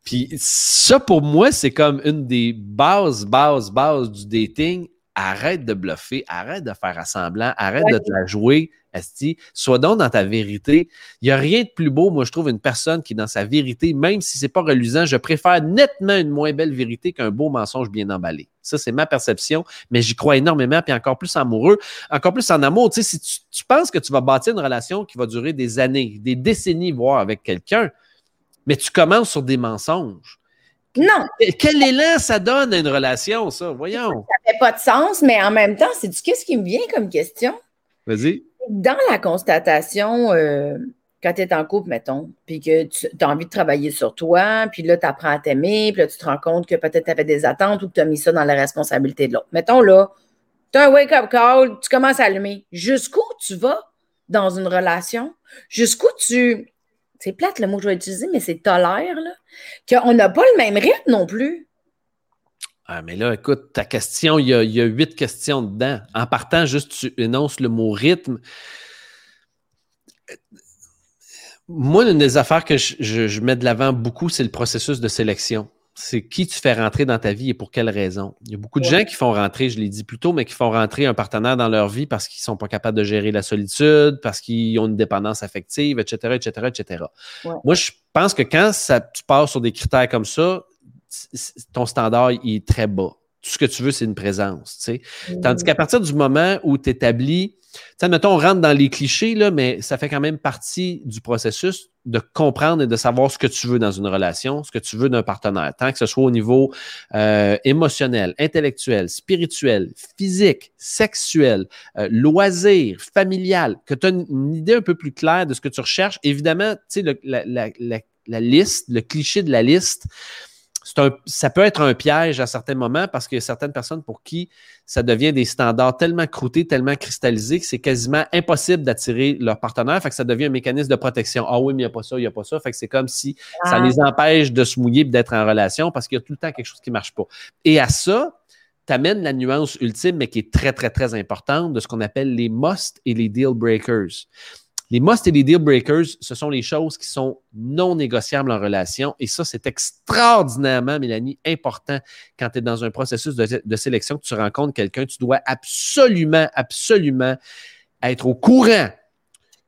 Speaker 2: Puis ça, pour moi, c'est comme une des bases, bases, bases du dating. Arrête de bluffer, arrête de faire assemblant, arrête de te la jouer, Asti, sois donc dans ta vérité. Il n'y a rien de plus beau, moi, je trouve, une personne qui est dans sa vérité, même si ce n'est pas reluisant, je préfère nettement une moins belle vérité qu'un beau mensonge bien emballé. Ça, c'est ma perception, mais j'y crois énormément, puis encore plus amoureux, encore plus en amour. Tu sais, si tu, penses que tu vas bâtir une relation qui va durer des années, des décennies, voire avec quelqu'un, mais tu commences sur des mensonges.
Speaker 1: Non.
Speaker 2: Quel élan ça donne à une relation, ça? Voyons.
Speaker 1: Ça fait pas de sens, mais en même temps, c'est qu'est-ce qui me vient comme question?
Speaker 2: Vas-y
Speaker 1: dans la constatation, euh, quand tu es en couple, mettons, puis que tu as envie de travailler sur toi, puis là, tu apprends à t'aimer, puis là, tu te rends compte que peut-être tu avais des attentes ou que tu as mis ça dans la responsabilité de l'autre. Mettons là, tu as un wake-up call, tu commences à allumer. Jusqu'où tu vas dans une relation? Jusqu'où tu. C'est plate le mot que je vais utiliser, mais c'est tolère. Qu'on n'a pas le même rythme non plus.
Speaker 2: Ah, mais là, écoute, ta question, il y, a, huit questions dedans. En partant, juste tu énonces le mot rythme. Moi, une des affaires que je, mets de l'avant beaucoup, c'est le processus de sélection. C'est qui tu fais rentrer dans ta vie et pour quelles raisons. Il y a beaucoup de gens qui font rentrer, je l'ai dit plus tôt, mais qui font rentrer un partenaire dans leur vie parce qu'ils ne sont pas capables de gérer la solitude, parce qu'ils ont une dépendance affective, etc., etc., etc. Moi, je pense que quand ça, tu pars sur des critères comme ça, ton standard il est très bas. Tout ce que tu veux, c'est une présence. Tu sais. Tandis qu'à partir du moment où tu établis sais, mettons, on rentre dans les clichés, là, mais ça fait quand même partie du processus de comprendre et de savoir ce que tu veux dans une relation, ce que tu veux d'un partenaire, tant que ce soit au niveau euh, émotionnel, intellectuel, spirituel, physique, sexuel, euh, loisir, familial, que tu as une, idée un peu plus claire de ce que tu recherches. Évidemment, tu sais, la, liste, le cliché de la liste, ça peut être un piège à certains moments parce qu'il y a certaines personnes pour qui ça devient des standards tellement croûtés, tellement cristallisés que c'est quasiment impossible d'attirer leur partenaire. Fait que ça devient un mécanisme de protection. Ah oui, mais il n'y a pas ça, il n'y a pas ça. Fait que c'est comme si ça ah. les empêche de se mouiller et d'être en relation parce qu'il y a tout le temps quelque chose qui ne marche pas. Et à ça, tu amènes la nuance ultime, mais qui est très, très, très importante de ce qu'on appelle les must et les deal breakers. Les must et les deal breakers, ce sont les choses qui sont non négociables en relation. Et ça, c'est extraordinairement, Mélanie, important quand tu es dans un processus de, sélection, que tu rencontres quelqu'un. Tu dois absolument, absolument être au courant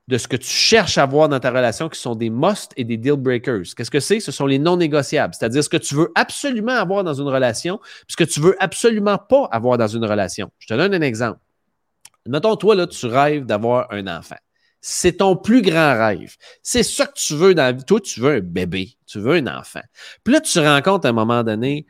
Speaker 2: de ce que tu cherches à voir dans ta relation, qui sont des must et des deal breakers. Qu'est-ce que c'est? Ce sont les non négociables, c'est-à-dire ce que tu veux absolument avoir dans une relation, ce que tu veux absolument pas avoir dans une relation. Je te donne un exemple. Mettons, toi, là, tu rêves d'avoir un enfant. C'est ton plus grand rêve. C'est ça que tu veux dans la vie. Toi, tu veux un bébé. Tu veux un enfant. Puis là, tu rencontres à un moment donné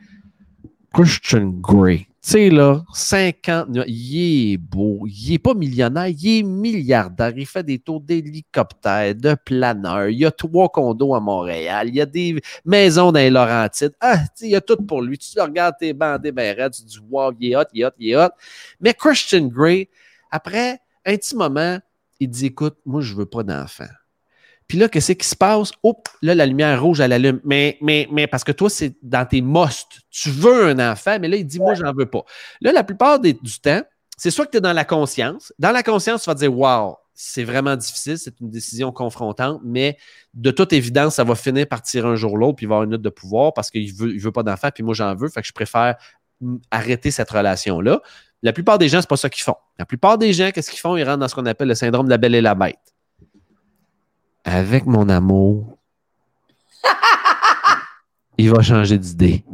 Speaker 2: Christian Grey. Tu sais, là, 50, il est beau, il est pas millionnaire, il est milliardaire, il fait des tours d'hélicoptère, de planeur, il a trois condos à Montréal, il y a des maisons dans les Laurentides, ah, il y a tout pour lui. Tu regardes tes bandés ben tu dis, wow, il est hot, il est hot, il est hot. Mais Christian Grey, après un petit moment, il dit Écoute, moi, je veux pas d'enfant. Puis là, qu'est-ce qui se passe? Hop, là, la lumière rouge, elle allume. Mais, mais, mais parce que toi, c'est dans tes must. Tu veux un enfant, mais là, il dit Moi, je n'en veux pas. Là, la plupart du temps, c'est soit que tu es dans la conscience. Dans la conscience, tu vas te dire Waouh, c'est vraiment difficile, c'est une décision confrontante, mais de toute évidence, ça va finir par tirer un jour l'autre, puis il va avoir une note de pouvoir parce qu'il ne veut, il veut pas d'enfant, puis moi, j'en veux. Fait que je préfère arrêter cette relation-là. La plupart des gens, c'est pas ça qu'ils font. La plupart des gens, qu'est-ce qu'ils font? Ils rentrent dans ce qu'on appelle le syndrome de la belle et la bête. Avec mon amour, il va changer d'idée.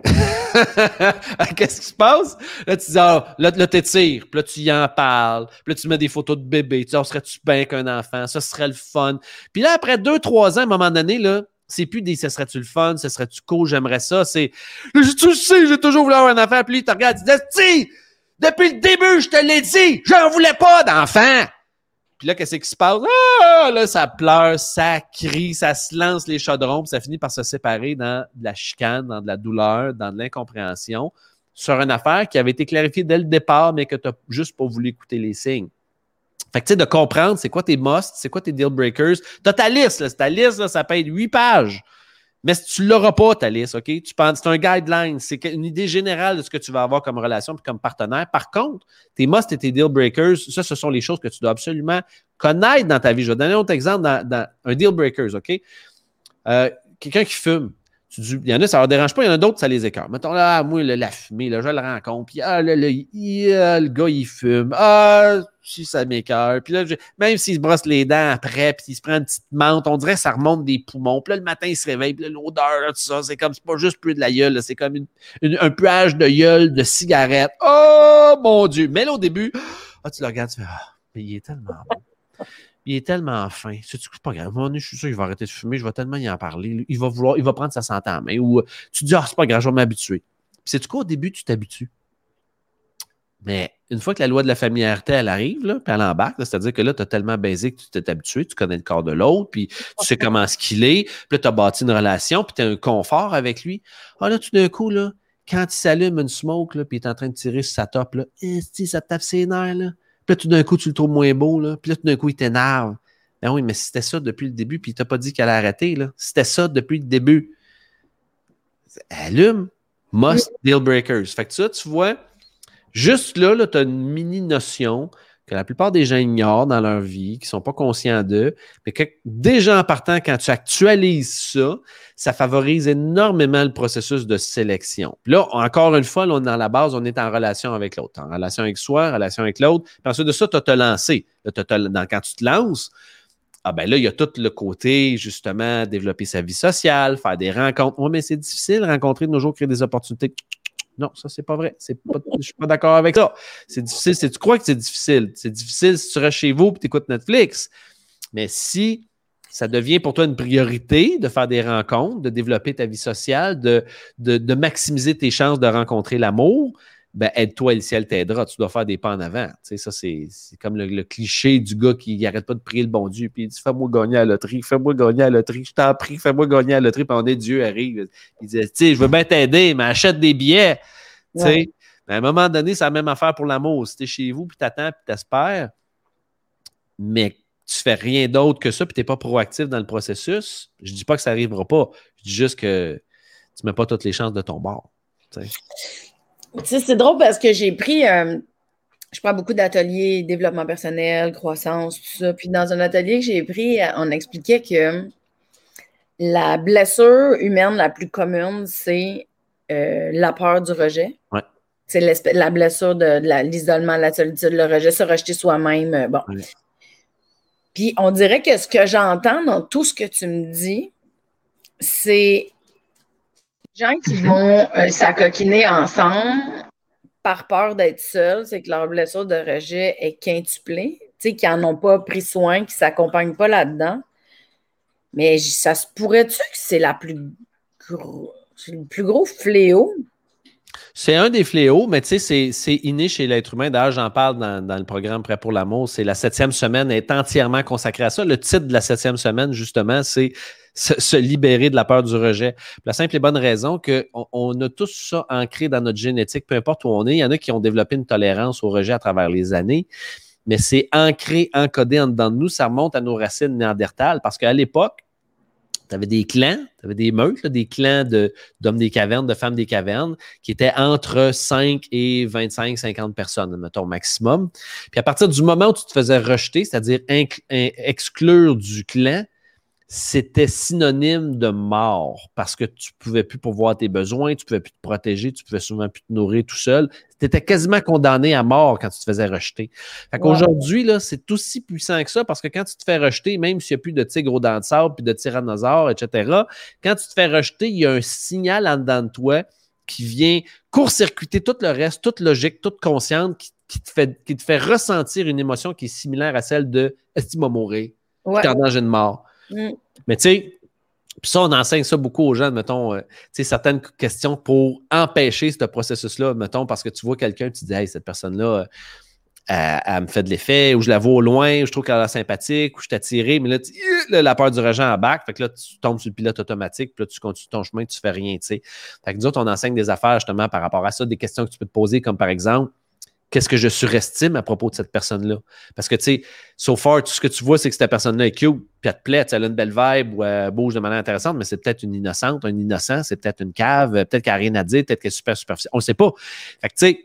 Speaker 2: Qu'est-ce qui se passe? Là, tu dis, ah, là, là t'étires, puis là, tu y en parles, puis là, tu mets des photos de bébé, tu dis, oh, serais-tu bien qu'un enfant? Ça serait le fun. Puis là, après deux, trois ans, à un moment donné, là, c'est plus des ce serait-tu le fun, ce serait-tu cool, j'aimerais ça, c'est, tu sais, j'ai toujours voulu avoir un enfant, puis tu regardes, tu dis, depuis le début, je te l'ai dit, j'en voulais pas d'enfant. Puis là, qu'est-ce qui se passe? Ah, là, ça pleure, ça crie, ça se lance les chaudrons, puis ça finit par se séparer dans de la chicane, dans de la douleur, dans de l'incompréhension sur une affaire qui avait été clarifiée dès le départ, mais que tu n'as juste pas voulu écouter les signes. Fait que tu sais, de comprendre c'est quoi tes musts, c'est quoi tes deal breakers. Tu as ta liste, là, ta liste, ça peut être huit pages. Mais si tu l'auras pas, ta liste, OK? Tu penses, c'est un guideline, c'est une idée générale de ce que tu vas avoir comme relation et comme partenaire. Par contre, tes must et tes deal breakers, ça, ce sont les choses que tu dois absolument connaître dans ta vie. Je vais donner un autre exemple dans, un deal breakers, OK? Euh, quelqu'un qui fume. il y en a, ça leur dérange pas, il y en a d'autres, ça les écarte. Mettons là, moi, la fumée, là, je le rencontre, puis ah, le, le gars, il fume. Ah, si ça m'écœure. Puis là, même s'il se brosse les dents après, puis il se prend une petite menthe, on dirait que ça remonte des poumons. Puis là, le matin, il se réveille, puis l'odeur, tout ça, c'est comme, c'est pas juste plus de la gueule, c'est comme un puage de gueule, de cigarette. Oh, mon Dieu! Mais là, au début, ah, tu le regardes, tu fais, ah, mais il est tellement bon. Il est tellement fin. C'est pas grave. Moi, je suis sûr qu'il va arrêter de fumer. Je vais tellement y en parler. Il va vouloir, il va prendre sa santé en main. Ou tu dis, ah, c'est pas grave, je vais m'habituer. Puis c'est quoi, au début, tu t'habitues? Mais une fois que la loi de la familiarité, elle arrive, là, puis elle embarque, c'est-à-dire que là, tu as tellement baisé que tu t'es habitué, tu connais le corps de l'autre, puis tu sais comment ce qu'il est, puis là, tu as bâti une relation, puis tu as un confort avec lui. Ah là, tout d'un coup, là, quand il s'allume une smoke, là, puis il est en train de tirer sur sa top, là, ça tape ses nerfs, là. Puis là, tout d'un coup, tu le trouves moins beau, là. Puis là, tout d'un coup, il t'énerve. Ben oui, mais c'était ça depuis le début, puis il t'a pas dit qu'elle a arrêté, là. C'était ça depuis le début. Allume. Must deal breakers. Fait que ça, tu vois, Juste là, là tu as une mini notion que la plupart des gens ignorent dans leur vie, qui ne sont pas conscients d'eux, mais que déjà en partant, quand tu actualises ça, ça favorise énormément le processus de sélection. Puis là, encore une fois, là, dans la base, on est en relation avec l'autre, en relation avec soi, en relation avec l'autre. Puis ensuite de ça, tu as te lancé. quand tu te lances, ah ben là, il y a tout le côté, justement, développer sa vie sociale, faire des rencontres. Oui, mais c'est difficile, rencontrer de nos jours, créer des opportunités Non, ça, c'est pas vrai. C'est pas, je suis pas d'accord avec ça. C'est difficile. Si tu crois que c'est difficile, c'est difficile si tu restes chez vous et tu écoutes Netflix. Mais si ça devient pour toi une priorité de faire des rencontres, de développer ta vie sociale, de, maximiser tes chances de rencontrer l'amour, ben aide-toi et le ciel t'aidera. Tu dois faire des pas en avant. Tu sais, ça, c'est comme le, cliché du gars qui n'arrête pas de prier le bon Dieu, puis il dit Fais-moi gagner à la loterie, fais-moi gagner à la loterie, je t'en prie, fais-moi gagner à la loterie, puis on est Dieu arrive. Il dit Tu sais, je veux bien t'aider, mais achète des billets. Tu sais, à un moment donné, c'est la même affaire pour l'amour. Si tu es chez vous, puis tu attends, puis tu espères, mais tu fais rien d'autre que ça, puis tu n'es pas proactif dans le processus, je ne dis pas que ça n'arrivera pas. Je dis juste que tu ne mets pas toutes les chances de ton bord.
Speaker 1: C'est drôle parce que j'ai pris. Euh, je prends beaucoup d'ateliers développement personnel, croissance, tout ça. Puis dans un atelier que j'ai pris, on expliquait que la blessure humaine la plus commune, c'est euh, la peur du rejet. C'est la blessure de, l'isolement, la solitude, le rejet, se rejeter soi-même. Euh, bon. Puis on dirait que ce que j'entends dans tout ce que tu me dis, c'est gens qui vont euh, s'acoquiner ensemble par peur d'être seuls, c'est que leur blessure de rejet est quintuplée, tu sais, qui n'en ont pas pris soin, qui ne s'accompagnent pas là-dedans. Mais ça se pourrait-tu que c'est la plus le plus gros fléau?
Speaker 2: C'est un des fléaux, mais tu sais, c'est inné chez l'être humain. D'ailleurs, j'en parle dans, le programme Prêt pour l'amour. C'est la septième semaine est entièrement consacrée à ça. Le titre de la septième semaine, justement, c'est se, libérer de la peur du rejet. la simple et bonne raison qu'on on a tous ça ancré dans notre génétique, peu importe où on est. Il y en a qui ont développé une tolérance au rejet à travers les années, mais c'est ancré, encodé en dedans de nous. Ça remonte à nos racines néandertales parce qu'à l'époque, tu avais des clans, tu avais des meutes, des clans d'hommes des cavernes, de femmes des cavernes, qui étaient entre 5 et 25, 50 personnes, mettons, maximum. Puis à partir du moment où tu te faisais rejeter, c'est-à-dire exclure du clan, c'était synonyme de mort parce que tu ne pouvais plus pourvoir tes besoins, tu ne pouvais plus te protéger, tu ne pouvais souvent plus te nourrir tout seul. Tu étais quasiment condamné à mort quand tu te faisais rejeter. Fait qu'aujourd'hui, là, c'est aussi puissant que ça parce que quand tu te fais rejeter, même s'il n'y a plus de tigre au dents de sable, puis de tyrannosaures, etc., quand tu te fais rejeter, il y a un signal en dedans de toi qui vient court-circuiter tout le reste, toute logique, toute consciente, qui, te fait, qui te fait ressentir une émotion qui est similaire à celle de est-ce qu'il mourir? Ouais. danger de mort. Mm. Mais tu sais, puis ça, on enseigne ça beaucoup aux gens, mettons, euh, tu sais, certaines questions pour empêcher ce processus-là, mettons, parce que tu vois quelqu'un, tu dis, hey, cette personne-là, euh, elle, me fait de l'effet, ou je la vois au loin, ou je trouve qu'elle a sympathique, ou je suis attiré, mais là, la peur du rejet en bac, fait que là, tu tombes sur le pilote automatique, puis là, tu continues ton chemin, tu fais rien, tu sais. Fait que nous autres, on enseigne des affaires justement par rapport à ça, des questions que tu peux te poser, comme par exemple, qu'est-ce que je surestime à propos de cette personne-là? Parce que, tu sais, so far, tout ce que tu vois, c'est que cette personne-là est cute, puis elle te plaît, elle a une belle vibe ou elle bouge de manière intéressante, mais c'est peut-être une innocente, un innocent, c'est peut-être une cave, peut-être qu'elle n'a rien à dire, peut-être qu'elle est super superficielle. On ne sait pas. Fait que, tu sais,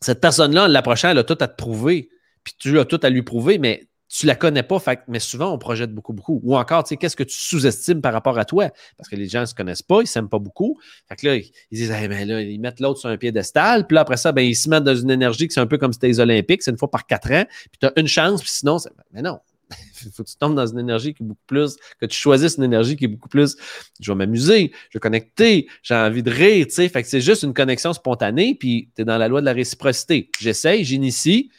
Speaker 2: cette personne-là, la prochaine, elle a tout à te prouver, puis tu as tout à lui prouver, mais tu la connais pas, mais souvent on projette beaucoup, beaucoup. Ou encore, tu sais, qu'est-ce que tu sous-estimes par rapport à toi? Parce que les gens ne se connaissent pas, ils ne s'aiment pas beaucoup. Fait que là, ils disent, ben là, ils mettent l'autre sur un piédestal, puis là, après ça, ben, ils se mettent dans une énergie qui c'est un peu comme si c'était les Olympiques, c'est une fois par quatre ans, puis tu as une chance, puis sinon, mais non. Il faut que tu tombes dans une énergie qui est beaucoup plus, que tu choisisses une énergie qui est beaucoup plus, je vais m'amuser, je vais connecter, j'ai envie de rire, tu sais. Fait que c'est juste une connexion spontanée, puis tu es dans la loi de la réciprocité. J'essaye, j'initie,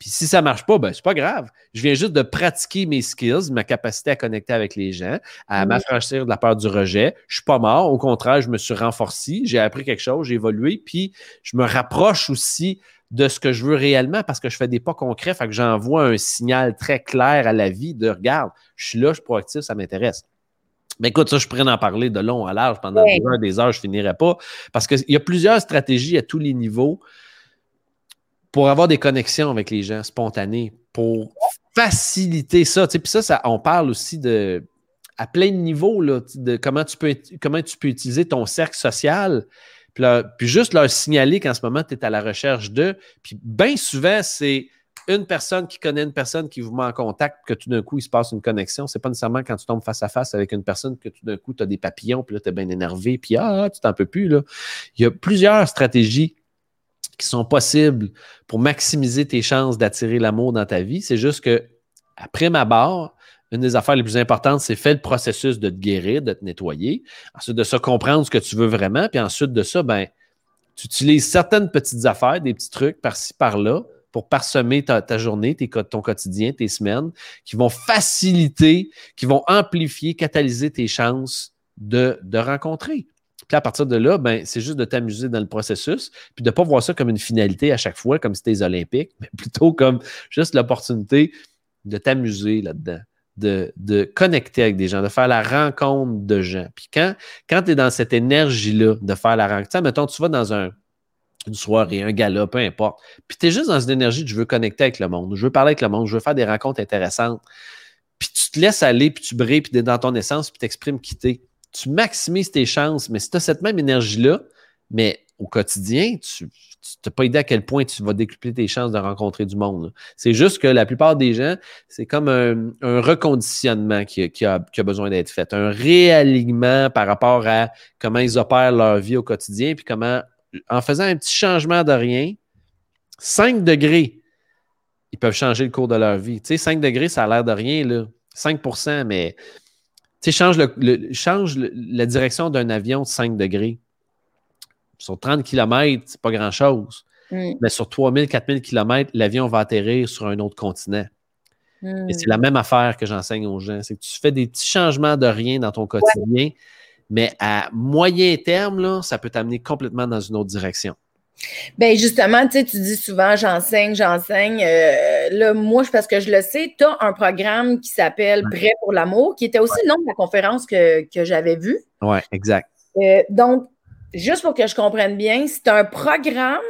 Speaker 2: puis si ça ne marche pas, ben c'est pas grave. Je viens juste de pratiquer mes skills, ma capacité à connecter avec les gens, à m'affranchir de la peur du rejet. Je suis pas mort. Au contraire, je me suis renforcé. J'ai appris quelque chose, j'ai évolué. Puis je me rapproche aussi de ce que je veux réellement parce que je fais des pas concrets. Fait que j'envoie un signal très clair à la vie de regarde, je suis là, je suis proactif, ça m'intéresse. Mais écoute, ça, je pourrais en parler de long à large pendant des heures, des heures, je finirai pas. Parce qu'il y a plusieurs stratégies à tous les niveaux pour avoir des connexions avec les gens spontanées, pour faciliter ça. Puis ça, ça, on parle aussi de à plein de niveaux là, de comment tu, peux, comment tu peux utiliser ton cercle social. Puis, juste leur signaler qu'en ce moment, tu es à la recherche de. Puis bien souvent, c'est une personne qui connaît une personne qui vous met en contact, que tout d'un coup, il se passe une connexion. C'est pas nécessairement quand tu tombes face à face avec une personne que tout d'un coup, tu as des papillons, puis là, tu es bien énervé, puis ah, tu t'en peux plus. Là. Il y a plusieurs stratégies qui sont possibles pour maximiser tes chances d'attirer l'amour dans ta vie. C'est juste que, après ma barre, une des affaires les plus importantes, c'est faire le processus de te guérir, de te nettoyer. Ensuite de ça, comprendre ce que tu veux vraiment. Puis ensuite de ça, ben, Tu utilises certaines petites affaires, des petits trucs par-ci, par-là, pour parsemer ta, journée, ton quotidien, tes semaines, qui vont faciliter, qui vont amplifier, catalyser tes chances de, de rencontrer. Puis à partir de là, ben, c'est juste de t'amuser dans le processus, puis de ne pas voir ça comme une finalité à chaque fois, comme si c'était olympique, mais plutôt comme juste l'opportunité de t'amuser là-dedans, de, de, connecter avec des gens, de faire la rencontre de gens. Puis quand, quand tu es dans cette énergie-là de faire la rencontre, mettons, tu vas dans un, une soirée, un gala, peu importe. Puis tu es juste dans une énergie de je veux connecter avec le monde, je veux parler avec le monde, je veux faire des rencontres intéressantes. Puis tu te laisses aller, puis tu brilles, puis tu es dans ton essence, puis tu t'exprimes quitter. Tu maximises tes chances, mais si tu as cette même énergie-là, mais au quotidien, tu n'as pas idée à quel point tu vas décupler tes chances de rencontrer du monde. C'est juste que la plupart des gens, c'est comme un, reconditionnement qui, a, besoin d'être fait, un réalignement par rapport à comment ils opèrent leur vie au quotidien, puis comment en faisant un petit changement de rien, 5 degrés, ils peuvent changer le cours de leur vie. Tu sais, 5 degrés, ça a l'air de rien, là. 5% mais tu sais, change, le, change la direction d'un avion de 5 degrés. Sur 30 km, c'est pas grand-chose. Mm. Mais sur 3000, 4000 km, l'avion va atterrir sur un autre continent. Et c'est la mm. même affaire que j'enseigne aux gens. C'est que tu fais des petits changements de rien dans ton quotidien. Mais à moyen terme, là, ça peut t'amener complètement dans une autre direction.
Speaker 1: Bien, justement, tu sais, tu dis souvent j'enseigne, j'enseigne. Euh, là, moi, parce que je le sais, tu as un programme qui s'appelle Prêt pour l'amour, qui était aussi le nom de la conférence que, j'avais vue.
Speaker 2: Oui, exact.
Speaker 1: Euh, donc, juste pour que je comprenne bien, c'est un programme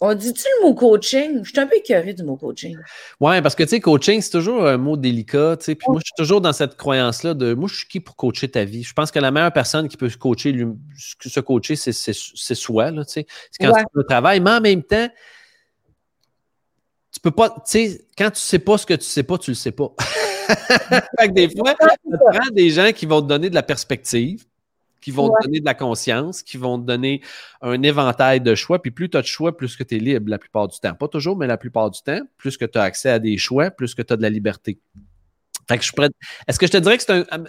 Speaker 1: on dit-tu le mot coaching? Je suis un peu écœurée du mot coaching.
Speaker 2: Oui, parce que tu sais, coaching, c'est toujours un mot délicat. Puis moi, je suis toujours dans cette croyance-là de moi, je suis qui pour coacher ta vie? Je pense que la meilleure personne qui peut se coacher, se coacher, c'est soi. C'est quand tu fais le travail. Mais en même temps, tu peux pas, tu sais, quand tu sais pas ce que tu sais pas, tu le sais pas. fait que des fois, tu prends des gens qui vont te donner de la perspective qui vont te donner de la conscience, qui vont te donner un éventail de choix. Puis plus tu as de choix, plus que tu es libre la plupart du temps. Pas toujours, mais la plupart du temps, plus que tu as accès à des choix, plus que tu as de la liberté. Fait que je suis Est-ce que je te dirais que c'est un.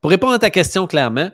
Speaker 2: Pour répondre à ta question clairement,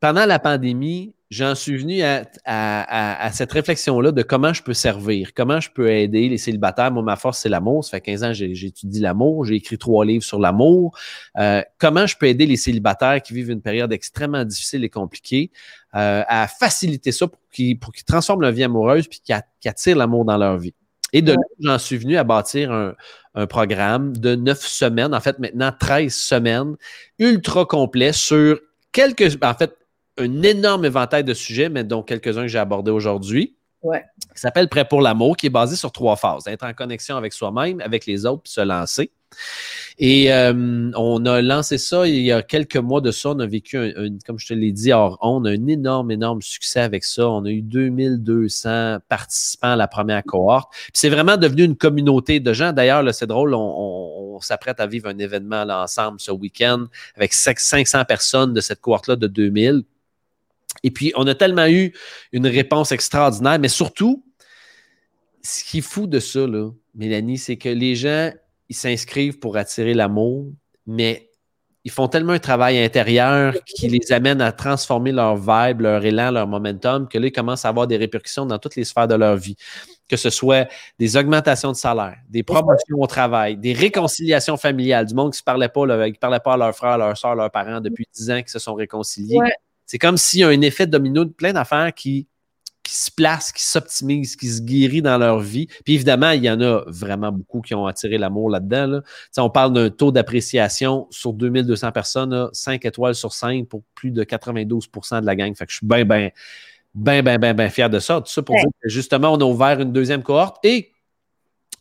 Speaker 2: pendant la pandémie, j'en suis venu à, cette réflexion-là de comment je peux servir, comment je peux aider les célibataires. Moi, ma force, c'est l'amour. Ça fait 15 ans que j'étudie l'amour. J'ai écrit trois livres sur l'amour. Euh, comment je peux aider les célibataires qui vivent une période extrêmement difficile et compliquée euh, à faciliter ça pour qu'ils transforment leur vie amoureuse puis qu'ils attirent l'amour dans leur vie. Et de là, j'en suis venu à bâtir un, un, programme de neuf semaines, en fait maintenant 13 semaines, ultra complet sur quelques, en fait, un énorme éventail de sujets, mais dont quelques-uns que j'ai abordés aujourd'hui.
Speaker 1: Ouais.
Speaker 2: Qui s'appelle Prêt pour l'amour, qui est basé sur trois phases. Être en connexion avec soi-même, avec les autres, puis se lancer. Et euh, on a lancé ça il y a quelques mois de ça. On a vécu, un, comme je te l'ai dit, or, on a un énorme, énorme succès avec ça. On a eu 2200 participants à la première cohorte. c'est vraiment devenu une communauté de gens. D'ailleurs, c'est drôle, on, s'apprête à vivre un événement là, ensemble ce week-end avec 500 personnes de cette cohorte-là de 2000. Et puis, on a tellement eu une réponse extraordinaire, mais surtout, ce qui est fou de ça, Mélanie, c'est que les gens, ils s'inscrivent pour attirer l'amour, mais ils font tellement un travail intérieur qui les amène à transformer leur vibe, leur élan, leur momentum, que là, ils commencent à avoir des répercussions dans toutes les sphères de leur vie. Que ce soit des augmentations de salaire, des promotions au travail, des réconciliations familiales, du monde qui ne parlait pas, qui parlait pas à leurs frères, leurs soeurs, leurs parents depuis dix ans qui se sont réconciliés. C'est comme s'il y a un effet domino de plein d'affaires qui, qui se placent, qui s'optimisent, qui se guérissent dans leur vie. Puis évidemment, il y en a vraiment beaucoup qui ont attiré l'amour là-dedans. Là. On parle d'un taux d'appréciation sur 2200 personnes, 5 étoiles sur 5 pour plus de 92% de la gang. Fait que je suis bien, bien, bien, bien, bien, bien fier de ça. Tout ça pour dire que justement, on a ouvert une deuxième cohorte et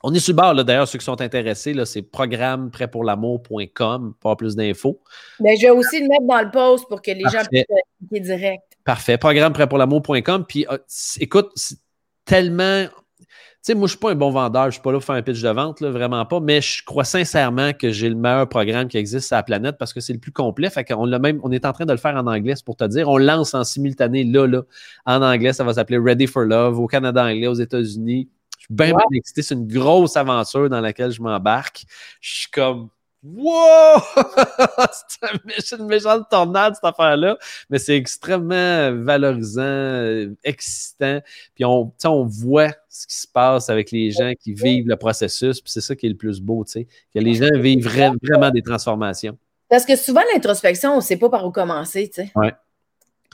Speaker 2: on est sur le bord, d'ailleurs, ceux qui sont intéressés, c'est programme prêt pour l'amour.com pour plus d'infos.
Speaker 1: Mais je vais aussi le mettre dans le post pour que les gens puissent cliquer direct.
Speaker 2: Parfait. Programme prêt pour l'amour.com. Puis, euh, écoute, c'est tellement. Tu sais, moi, je ne suis pas un bon vendeur, je ne suis pas là pour faire un pitch de vente, vraiment pas, mais je crois sincèrement que j'ai le meilleur programme qui existe sur la planète parce que c'est le plus complet. Fait qu'on même, on est en train de le faire en anglais, c'est pour te dire. On lance en simultané là, là, en anglais. Ça va s'appeler Ready for Love au Canada anglais, aux États-Unis. Je suis bien, excité. C'est une grosse aventure dans laquelle je m'embarque. Je suis comme Wow! c'est une méchante tornade, cette affaire-là, mais c'est extrêmement valorisant, euh, excitant. Puis on, on voit ce qui se passe avec les gens qui vivent le processus, puis c'est ça qui est le plus beau, tu sais, que les gens vivent vraiment des transformations.
Speaker 1: Parce que souvent, l'introspection, on ne sait pas par où commencer, tu sais.
Speaker 2: Ouais.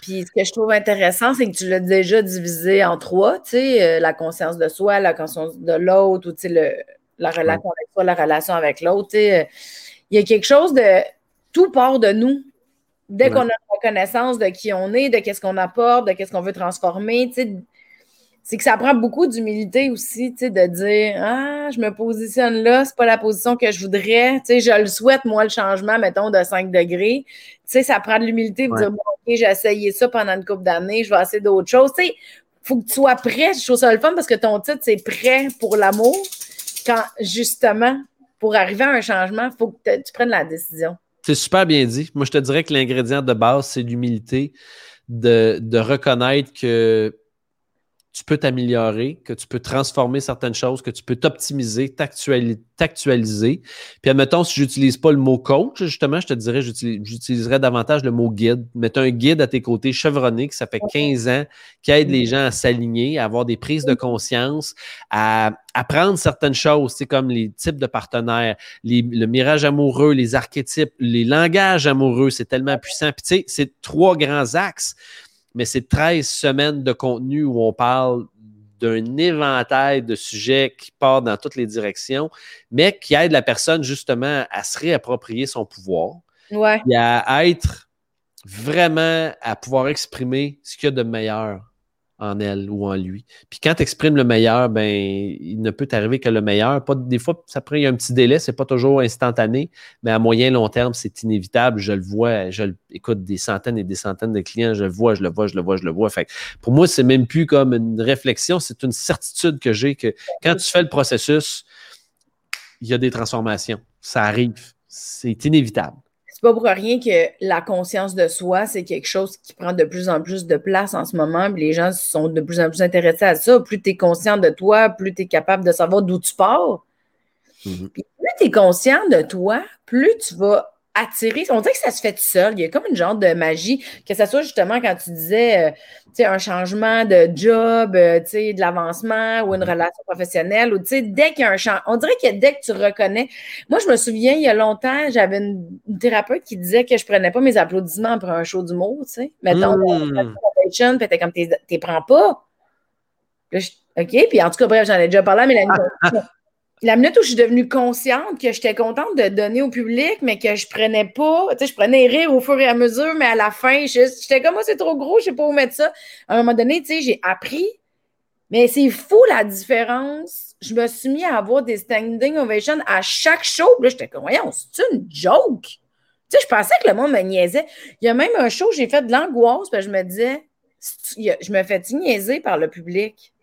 Speaker 1: Puis ce que je trouve intéressant, c'est que tu l'as déjà divisé en trois, tu sais, euh, la conscience de soi, la conscience de l'autre, ou tu sais, le la relation avec toi, la relation avec l'autre. Il y a quelque chose de tout part de nous. Dès qu'on a reconnaissance de qui on est, de qu'est-ce qu'on apporte, de qu'est-ce qu'on veut transformer, c'est que ça prend beaucoup d'humilité aussi, de dire Ah, je me positionne là, c'est pas la position que je voudrais. je le souhaite, moi, le changement, mettons, de 5 degrés. ça prend de l'humilité pour dire bon, OK, j'ai essayé ça pendant une couple d'années, je vais essayer d'autres choses. Il faut que tu sois prêt. Je trouve ça le fun parce que ton titre, c'est prêt pour l'amour quand justement, pour arriver à un changement, il faut que tu prennes la décision.
Speaker 2: C'est super bien dit. Moi, je te dirais que l'ingrédient de base, c'est l'humilité, de, de, reconnaître que tu peux t'améliorer, que tu peux transformer certaines choses, que tu peux t'optimiser, t'actualiser. Puis admettons, si j'utilise pas le mot coach, justement, je te dirais, j'utiliserais davantage le mot guide. Mettre un guide à tes côtés chevronné, que ça fait 15 ans, qui aide les gens à s'aligner, à avoir des prises de conscience, à apprendre certaines choses, c'est comme les types de partenaires, le mirage amoureux, les archétypes, les langages amoureux, c'est tellement puissant. Puis tu sais, c'est trois grands axes mais c'est 13 semaines de contenu où on parle d'un éventail de sujets qui part dans toutes les directions, mais qui aide la personne justement à se réapproprier son pouvoir
Speaker 1: et
Speaker 2: à être vraiment à pouvoir exprimer ce qu'il y a de meilleur en elle ou en lui. Puis quand tu exprimes le meilleur, ben, il ne peut t'arriver que le meilleur. Pas, des fois, ça prend un petit délai, c'est pas toujours instantané, mais à moyen long terme, c'est inévitable. Je le vois, je écoute des centaines et des centaines de clients, je le vois, je le vois, je le vois, je le vois. Fait pour moi, c'est même plus comme une réflexion, c'est une certitude que j'ai que quand tu fais le processus, il y a des transformations. Ça arrive. C'est inévitable
Speaker 1: c'est pas pour rien que la conscience de soi, c'est quelque chose qui prend de plus en plus de place en ce moment. les gens sont de plus en plus intéressés à ça. Plus tu es conscient de toi, plus tu es capable de savoir d'où tu pars. Mm-hmm. plus tu es conscient de toi, plus tu vas attirer. On dirait que ça se fait tout seul. Il y a comme une genre de magie, que ce soit justement quand tu disais euh, sais, un changement de job, euh, sais, de l'avancement ou une mm-hmm. relation professionnelle, ou dès qu'il y a un changement, on dirait que dès que tu reconnais. Moi, je me souviens, il y a longtemps, j'avais une, thérapeute qui disait que je prenais pas mes applaudissements après un show d'humour, tu sais. Mettons, mmh. puis t'es comme, t'es prends pas. OK, puis en tout cas, bref, j'en ai déjà parlé, mais la la minute où je suis devenue consciente que j'étais contente de donner au public, mais que je prenais pas, tu sais, je prenais rire au fur et à mesure, mais à la fin, j'étais comme, moi, c'est trop gros, je sais pas où mettre ça. À un moment donné, tu sais, j'ai appris, mais c'est fou la différence. Je me suis mis à avoir des standing ovations à chaque show. Là, j'étais comme, voyons, c'est une joke. Tu sais, je pensais que le monde me niaisait. Il y a même un show, j'ai fait de l'angoisse, parce que je me disais, je me fais niaiser par le public?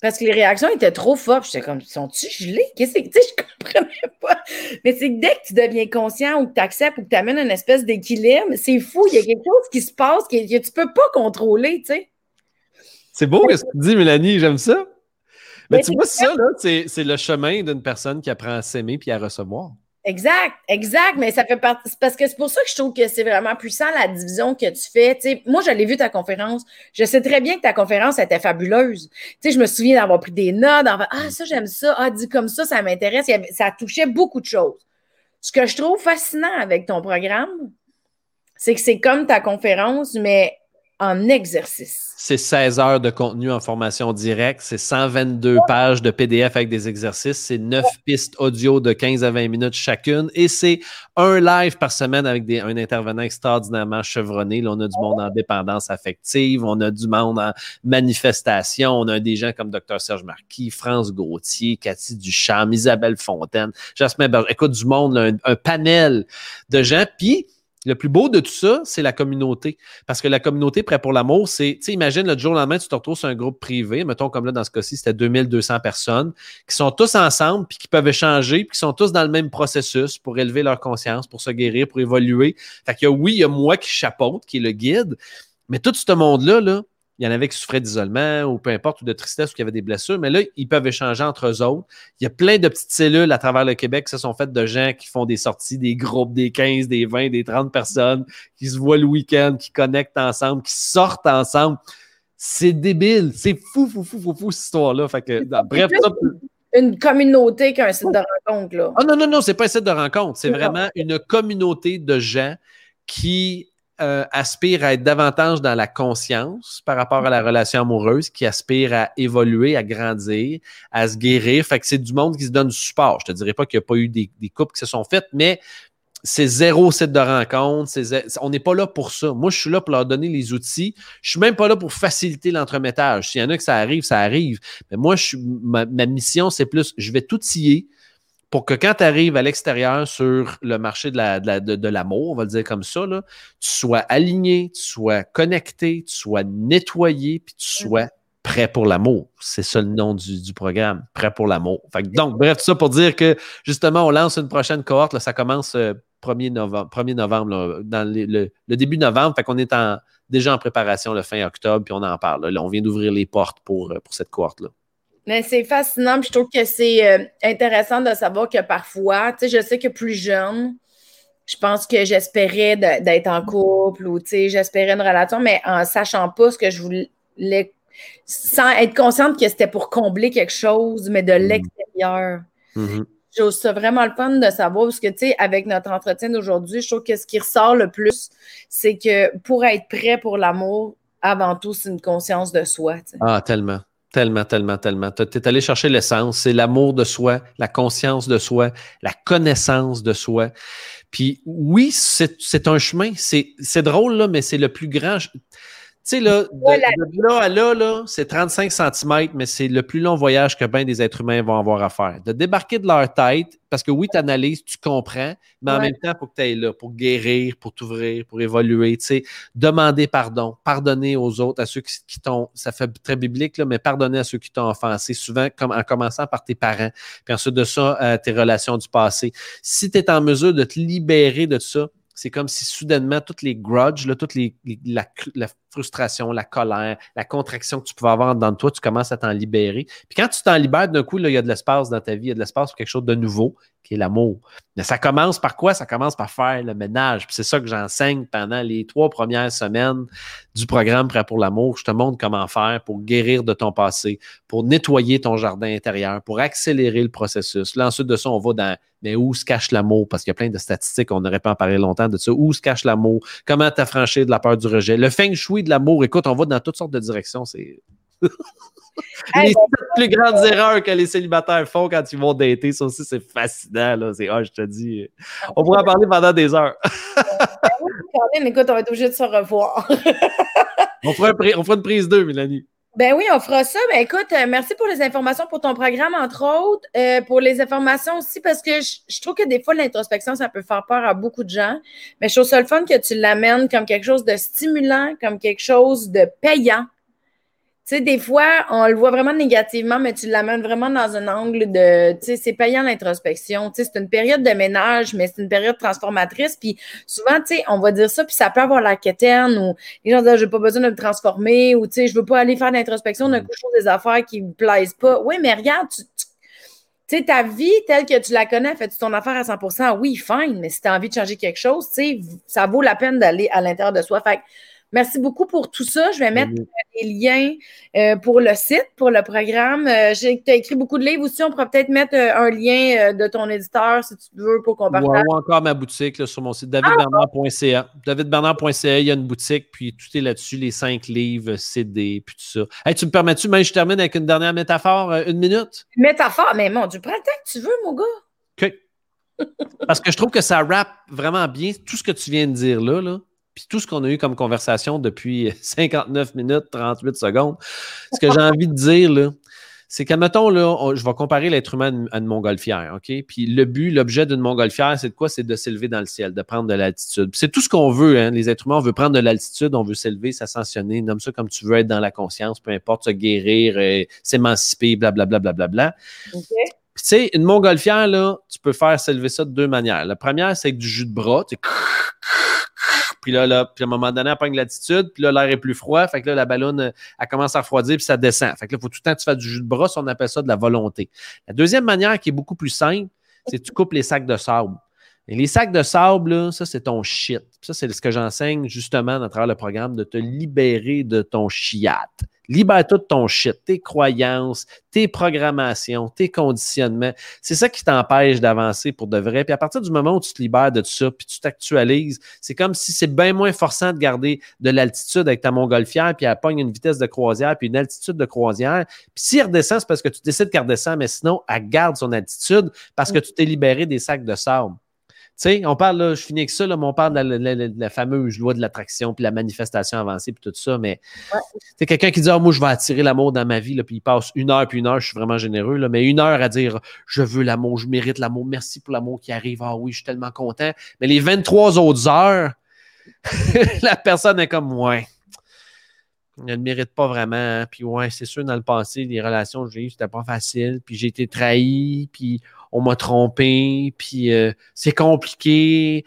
Speaker 1: Parce que les réactions étaient trop fortes. J'étais comme, sont-tu gelés? Qu'est-ce que c'est? Je comprenais pas. Mais c'est que dès que tu deviens conscient ou que tu acceptes ou que tu amènes une espèce d'équilibre, c'est fou. Il y a quelque chose qui se passe que, tu tu peux pas contrôler, tu sais.
Speaker 2: C'est beau ce que tu dis, Mélanie. J'aime ça. Mais, tu vois, ça, là, c'est le chemin d'une personne qui apprend à s'aimer puis à recevoir.
Speaker 1: Exact, exact, mais ça fait partie. Parce que c'est pour ça que je trouve que c'est vraiment puissant la division que tu fais. moi, j'allais vu ta conférence. Je sais très bien que ta conférence était fabuleuse. je me souviens d'avoir pris des notes, d'avoir Ah, ça, j'aime ça. Ah, dit comme ça, ça m'intéresse. Ça touchait beaucoup de choses. Ce que je trouve fascinant avec ton programme, c'est que c'est comme ta conférence, mais en exercice.
Speaker 2: C'est 16 heures de contenu en formation directe, c'est 122 pages de PDF avec des exercices, c'est 9 pistes audio de 15 à 20 minutes chacune et c'est un live par semaine avec des, un intervenant extraordinairement chevronné. Là, on a du monde en dépendance affective, on a du monde en manifestation, on a des gens comme Dr. Serge Marquis, France Gauthier, Cathy Duchamp, Isabelle Fontaine, Jasmin Berger. Écoute, du monde, un, un panel de gens. Puis, le plus beau de tout ça, c'est la communauté. Parce que la communauté prêt pour l'amour, c'est, tu sais, imagine le jour au lendemain, tu te retrouves sur un groupe privé, mettons comme là dans ce cas-ci, c'était 2200 personnes, qui sont tous ensemble, puis qui peuvent échanger, puis qui sont tous dans le même processus pour élever leur conscience, pour se guérir, pour évoluer. Fait que oui, il y a moi qui chapeaute, qui est le guide, mais tout ce monde-là, là, il y en avait qui souffraient d'isolement ou peu importe, ou de tristesse ou qui avaient des blessures, mais là, ils peuvent échanger entre eux autres. Il y a plein de petites cellules à travers le Québec qui se sont faites de gens qui font des sorties, des groupes, des 15, des 20, des 30 personnes, qui se voient le week-end, qui connectent ensemble, qui sortent ensemble. C'est débile. C'est fou, fou, fou, fou, fou, cette histoire-là. Fait que, bref, ça,
Speaker 1: une communauté qu'un site de rencontre. Là.
Speaker 2: Ah non, non, non, c'est pas un site de rencontre. C'est vraiment une communauté de gens qui euh, aspirent à être davantage dans la conscience par rapport à la relation amoureuse, qui aspirent à évoluer, à grandir, à se guérir. Fait que c'est du monde qui se donne du support. Je te dirais pas qu'il n'y a pas eu des, couples qui se sont faites, mais c'est zéro site de rencontre. on n'est pas là pour ça. Moi, je suis là pour leur donner les outils. Je suis même pas là pour faciliter l'entremettage. S'il y en a que ça arrive, ça arrive. Mais moi, ma, mission, c'est plus, je vais tout scier pour que quand tu arrives à l'extérieur sur le marché de, l'amour, on va le dire comme ça, là, tu sois aligné, tu sois connecté, tu sois nettoyé, puis tu sois prêt pour l'amour. C'est ça le nom du, programme, prêt pour l'amour. Donc, bref, tout ça pour dire que justement, on lance une prochaine cohorte. ça commence euh, 1er novembre, 1er novembre dans le, début novembre. Fait qu'on est en, déjà en préparation le fin octobre, puis on en parle. Là, on vient d'ouvrir les portes pour, euh, pour cette cohorte-là.
Speaker 1: Mais c'est fascinant, puis je trouve que c'est euh, intéressant de savoir que parfois, tu sais, je sais que plus jeune, je pense que j'espérais d'être en couple ou, tu sais, j'espérais une relation, mais en sachant pas ce que je voulais, sans être consciente que c'était pour combler quelque chose, mais de mm-hmm. l'extérieur. Je trouve ça vraiment le fun de savoir, parce que, tu sais, avec notre entretien d'aujourd'hui, je trouve que ce qui ressort le plus, c'est que pour être prêt pour l'amour, avant tout, c'est une conscience de soi.
Speaker 2: Ah, tellement. Tellement, tellement, tellement. Tu es allé chercher l'essence. C'est l'amour de soi, la conscience de soi, la connaissance de soi. Puis oui, c'est un chemin. C'est drôle, là, mais c'est le plus grand. Tu sais, là, de, là à là, là c'est 35 cm, mais c'est le plus long voyage que bien des êtres humains vont avoir à faire. De débarquer de leur tête, parce que oui, tu analyses, tu comprends, mais en même temps, faut que tu ailles là pour guérir, pour t'ouvrir, pour évoluer, tu sais, demander pardon, pardonner aux autres, à ceux qui, t'ont, ça fait très biblique, là, mais pardonner à ceux qui t'ont offensé, souvent comme, en commençant par tes parents, puis ensuite de ça, euh, tes relations du passé. Si tu es en mesure de te libérer de ça, c'est comme si soudainement, toutes les grudges, la, frustration, la colère, la contraction que tu pouvais avoir dans toi, tu commences à t'en libérer. Puis quand tu t'en libères, d'un coup, il y a de l'espace dans ta vie, il y a de l'espace pour quelque chose de nouveau, qui l'amour. Mais ça commence par quoi? Ça commence par faire le ménage. Puis c'est ça que j'enseigne pendant les trois premières semaines du programme Prêt pour l'amour. Je te montre comment faire pour guérir de ton passé, pour nettoyer ton jardin intérieur, pour accélérer le processus. Là, ensuite de ça, on va dans mais où se cache l'amour? Parce qu'il y a plein de statistiques, on n'aurait pas en parler longtemps de ça. Où se cache l'amour? Comment t'affranchir de la peur du rejet? Le feng shui de l'amour, écoute, on va dans toutes sortes de directions. C'est. les plus grandes erreurs que les célibataires font quand ils vont dater, ça aussi, c'est fascinant. Là. C'est, ah, je te dis, on pourrait en parler pendant des heures.
Speaker 1: Ben écoute, on va être obligé de se revoir.
Speaker 2: on, fera on fera une prise 2, Mélanie.
Speaker 1: Ben oui, on fera ça. Ben écoute, euh, merci pour les informations pour ton programme, entre autres, euh, pour les informations aussi, parce que je, trouve que des fois, l'introspection, ça peut faire peur à beaucoup de gens. Mais je trouve ça le fun que tu l'amènes comme quelque chose de stimulant, comme quelque chose de payant. Tu sais, des fois, on le voit vraiment négativement, mais tu l'amènes vraiment dans un angle de, tu sais, c'est payant l'introspection. Tu sais, c'est une période de ménage, mais c'est une période transformatrice. Puis souvent, tu sais, on va dire ça, puis ça peut avoir la quétaine ou les gens disent, j'ai pas besoin de me transformer ou, tu sais, je veux pas aller faire l'introspection d'un coup, je des affaires qui me plaisent pas. Oui, mais regarde, tu, tu sais, ta vie telle que tu la connais, fais-tu ton affaire à 100% Oui, fine, mais si tu as envie de changer quelque chose, tu sais, ça vaut la peine d'aller à l'intérieur de soi. Fait Merci beaucoup pour tout ça. Je vais mettre des liens euh, pour le site, pour le programme. Euh, tu as écrit beaucoup de livres aussi. On pourrait peut-être mettre euh, un lien de ton éditeur si tu veux pour qu'on partage.
Speaker 2: Ou encore ma boutique sur mon site davidbernard.ca. Davidbernard.ca, il y a une boutique, puis tout est là-dessus, les cinq livres, CD, puis tout ça. tu me permets-tu, mais je termine avec une dernière métaphore, une minute?
Speaker 1: Métaphore? Mais mon Dieu, prends le temps que tu veux, mon gars.
Speaker 2: OK. Parce que je trouve que ça rappe vraiment bien tout ce que tu viens de dire là. là puis tout ce qu'on a eu comme conversation depuis 59 minutes, 38 secondes, ce que j'ai envie de dire, là, c'est qu'admettons, là, je vais comparer l'être humain à une, montgolfière, OK? Puis le but, l'objet d'une montgolfière, c'est de quoi? C'est de s'élever dans le ciel, de prendre de l'altitude. c'est tout ce qu'on veut, hein, les êtres humains, on veut prendre de l'altitude, on veut s'élever, s'ascensionner, nomme ça comme tu veux, être dans la conscience, peu importe, se guérir, euh, s'émanciper, blablabla, blablabla. Puis tu sais, une montgolfière, là, tu peux faire s'élever ça de deux manières. La première, c'est avec du jus de bras, tu puis là, là, puis à un moment donné, elle pogne l'altitude, puis là, l'air est plus froid, fait que là, la ballonne, elle commence à refroidir, puis ça descend. Fait que là, il faut tout le temps que tu fasses du jus de brosse, on appelle ça de la volonté. La deuxième manière qui est beaucoup plus simple, c'est que tu coupes les sacs de sable. Les sacs de sable, ça, c'est ton shit. Ça, c'est ce que j'enseigne justement à travers le programme, de te libérer de ton chiat. Libère-toi de ton shit, tes croyances, tes programmations, tes conditionnements. C'est ça qui t'empêche d'avancer pour de vrai. Puis à partir du moment où tu te libères de tout ça, puis tu t'actualises, c'est comme si c'est bien moins forçant de garder de l'altitude avec ta montgolfière, puis elle pogne une vitesse de croisière, puis une altitude de croisière. Puis si elle redescend, c'est parce que tu décides qu'elle redescend, mais sinon, elle garde son altitude parce que tu t'es libéré des sacs de sable sais, on parle, là, je finis avec ça, là, mais on parle de la, fameuse loi de l'attraction, puis la manifestation avancée, puis tout ça, mais c'est quelqu'un qui dit, ah, moi, je vais attirer l'amour dans ma vie, là, puis il passe une heure, puis une heure, je suis vraiment généreux, là, mais une heure à dire, je veux l'amour, je mérite l'amour, merci pour l'amour qui arrive, ah oui, je suis tellement content. Mais les 23 autres heures, la personne est comme, ouais, elle ne mérite pas vraiment. Puis ouais, c'est sûr, dans le passé, les relations que j'ai eues, c'était pas facile. Puis j'ai été trahi, puis on m'a trompé, puis euh, c'est compliqué.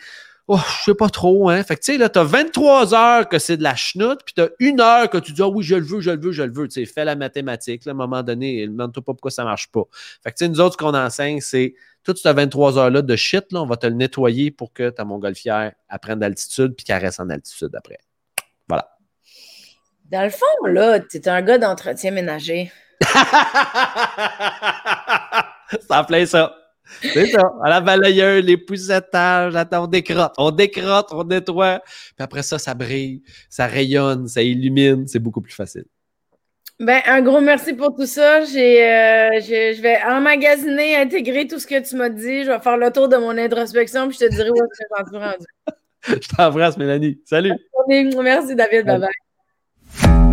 Speaker 2: Oh, je sais pas trop, hein. Fait que, tu sais, là, t'as 23 heures que c'est de la chenoute, puis t'as une heure que tu dis, ah oui, je le veux, je le veux, je le veux. Tu sais, fais la mathématique, à un moment donné, demande-toi pas pourquoi ça marche pas. Fait que, tu sais, nous autres, ce qu'on enseigne, c'est toute cette 23 heures-là de shit, là, on va te le nettoyer pour que ta montgolfière apprenne d'altitude, puis qu'elle reste en altitude après. Voilà.
Speaker 1: Dans le fond, là, t'es un gars d'entretien ménager.
Speaker 2: ça en plein ça. C'est ça. À la balayeuse, les poussettages, attends, on décrotte, on décrotte, on nettoie. Puis après ça, ça brille, ça rayonne, ça illumine. C'est beaucoup plus facile.
Speaker 1: Ben, un gros merci pour tout ça. J'ai, euh, je, vais emmagasiner, intégrer tout ce que tu m'as dit. Je vais faire le tour de mon introspection, puis je te dirai où est-ce que j'en suis rendu.
Speaker 2: je t'embrasse, Mélanie. Salut.
Speaker 1: Merci, David. Bye bye.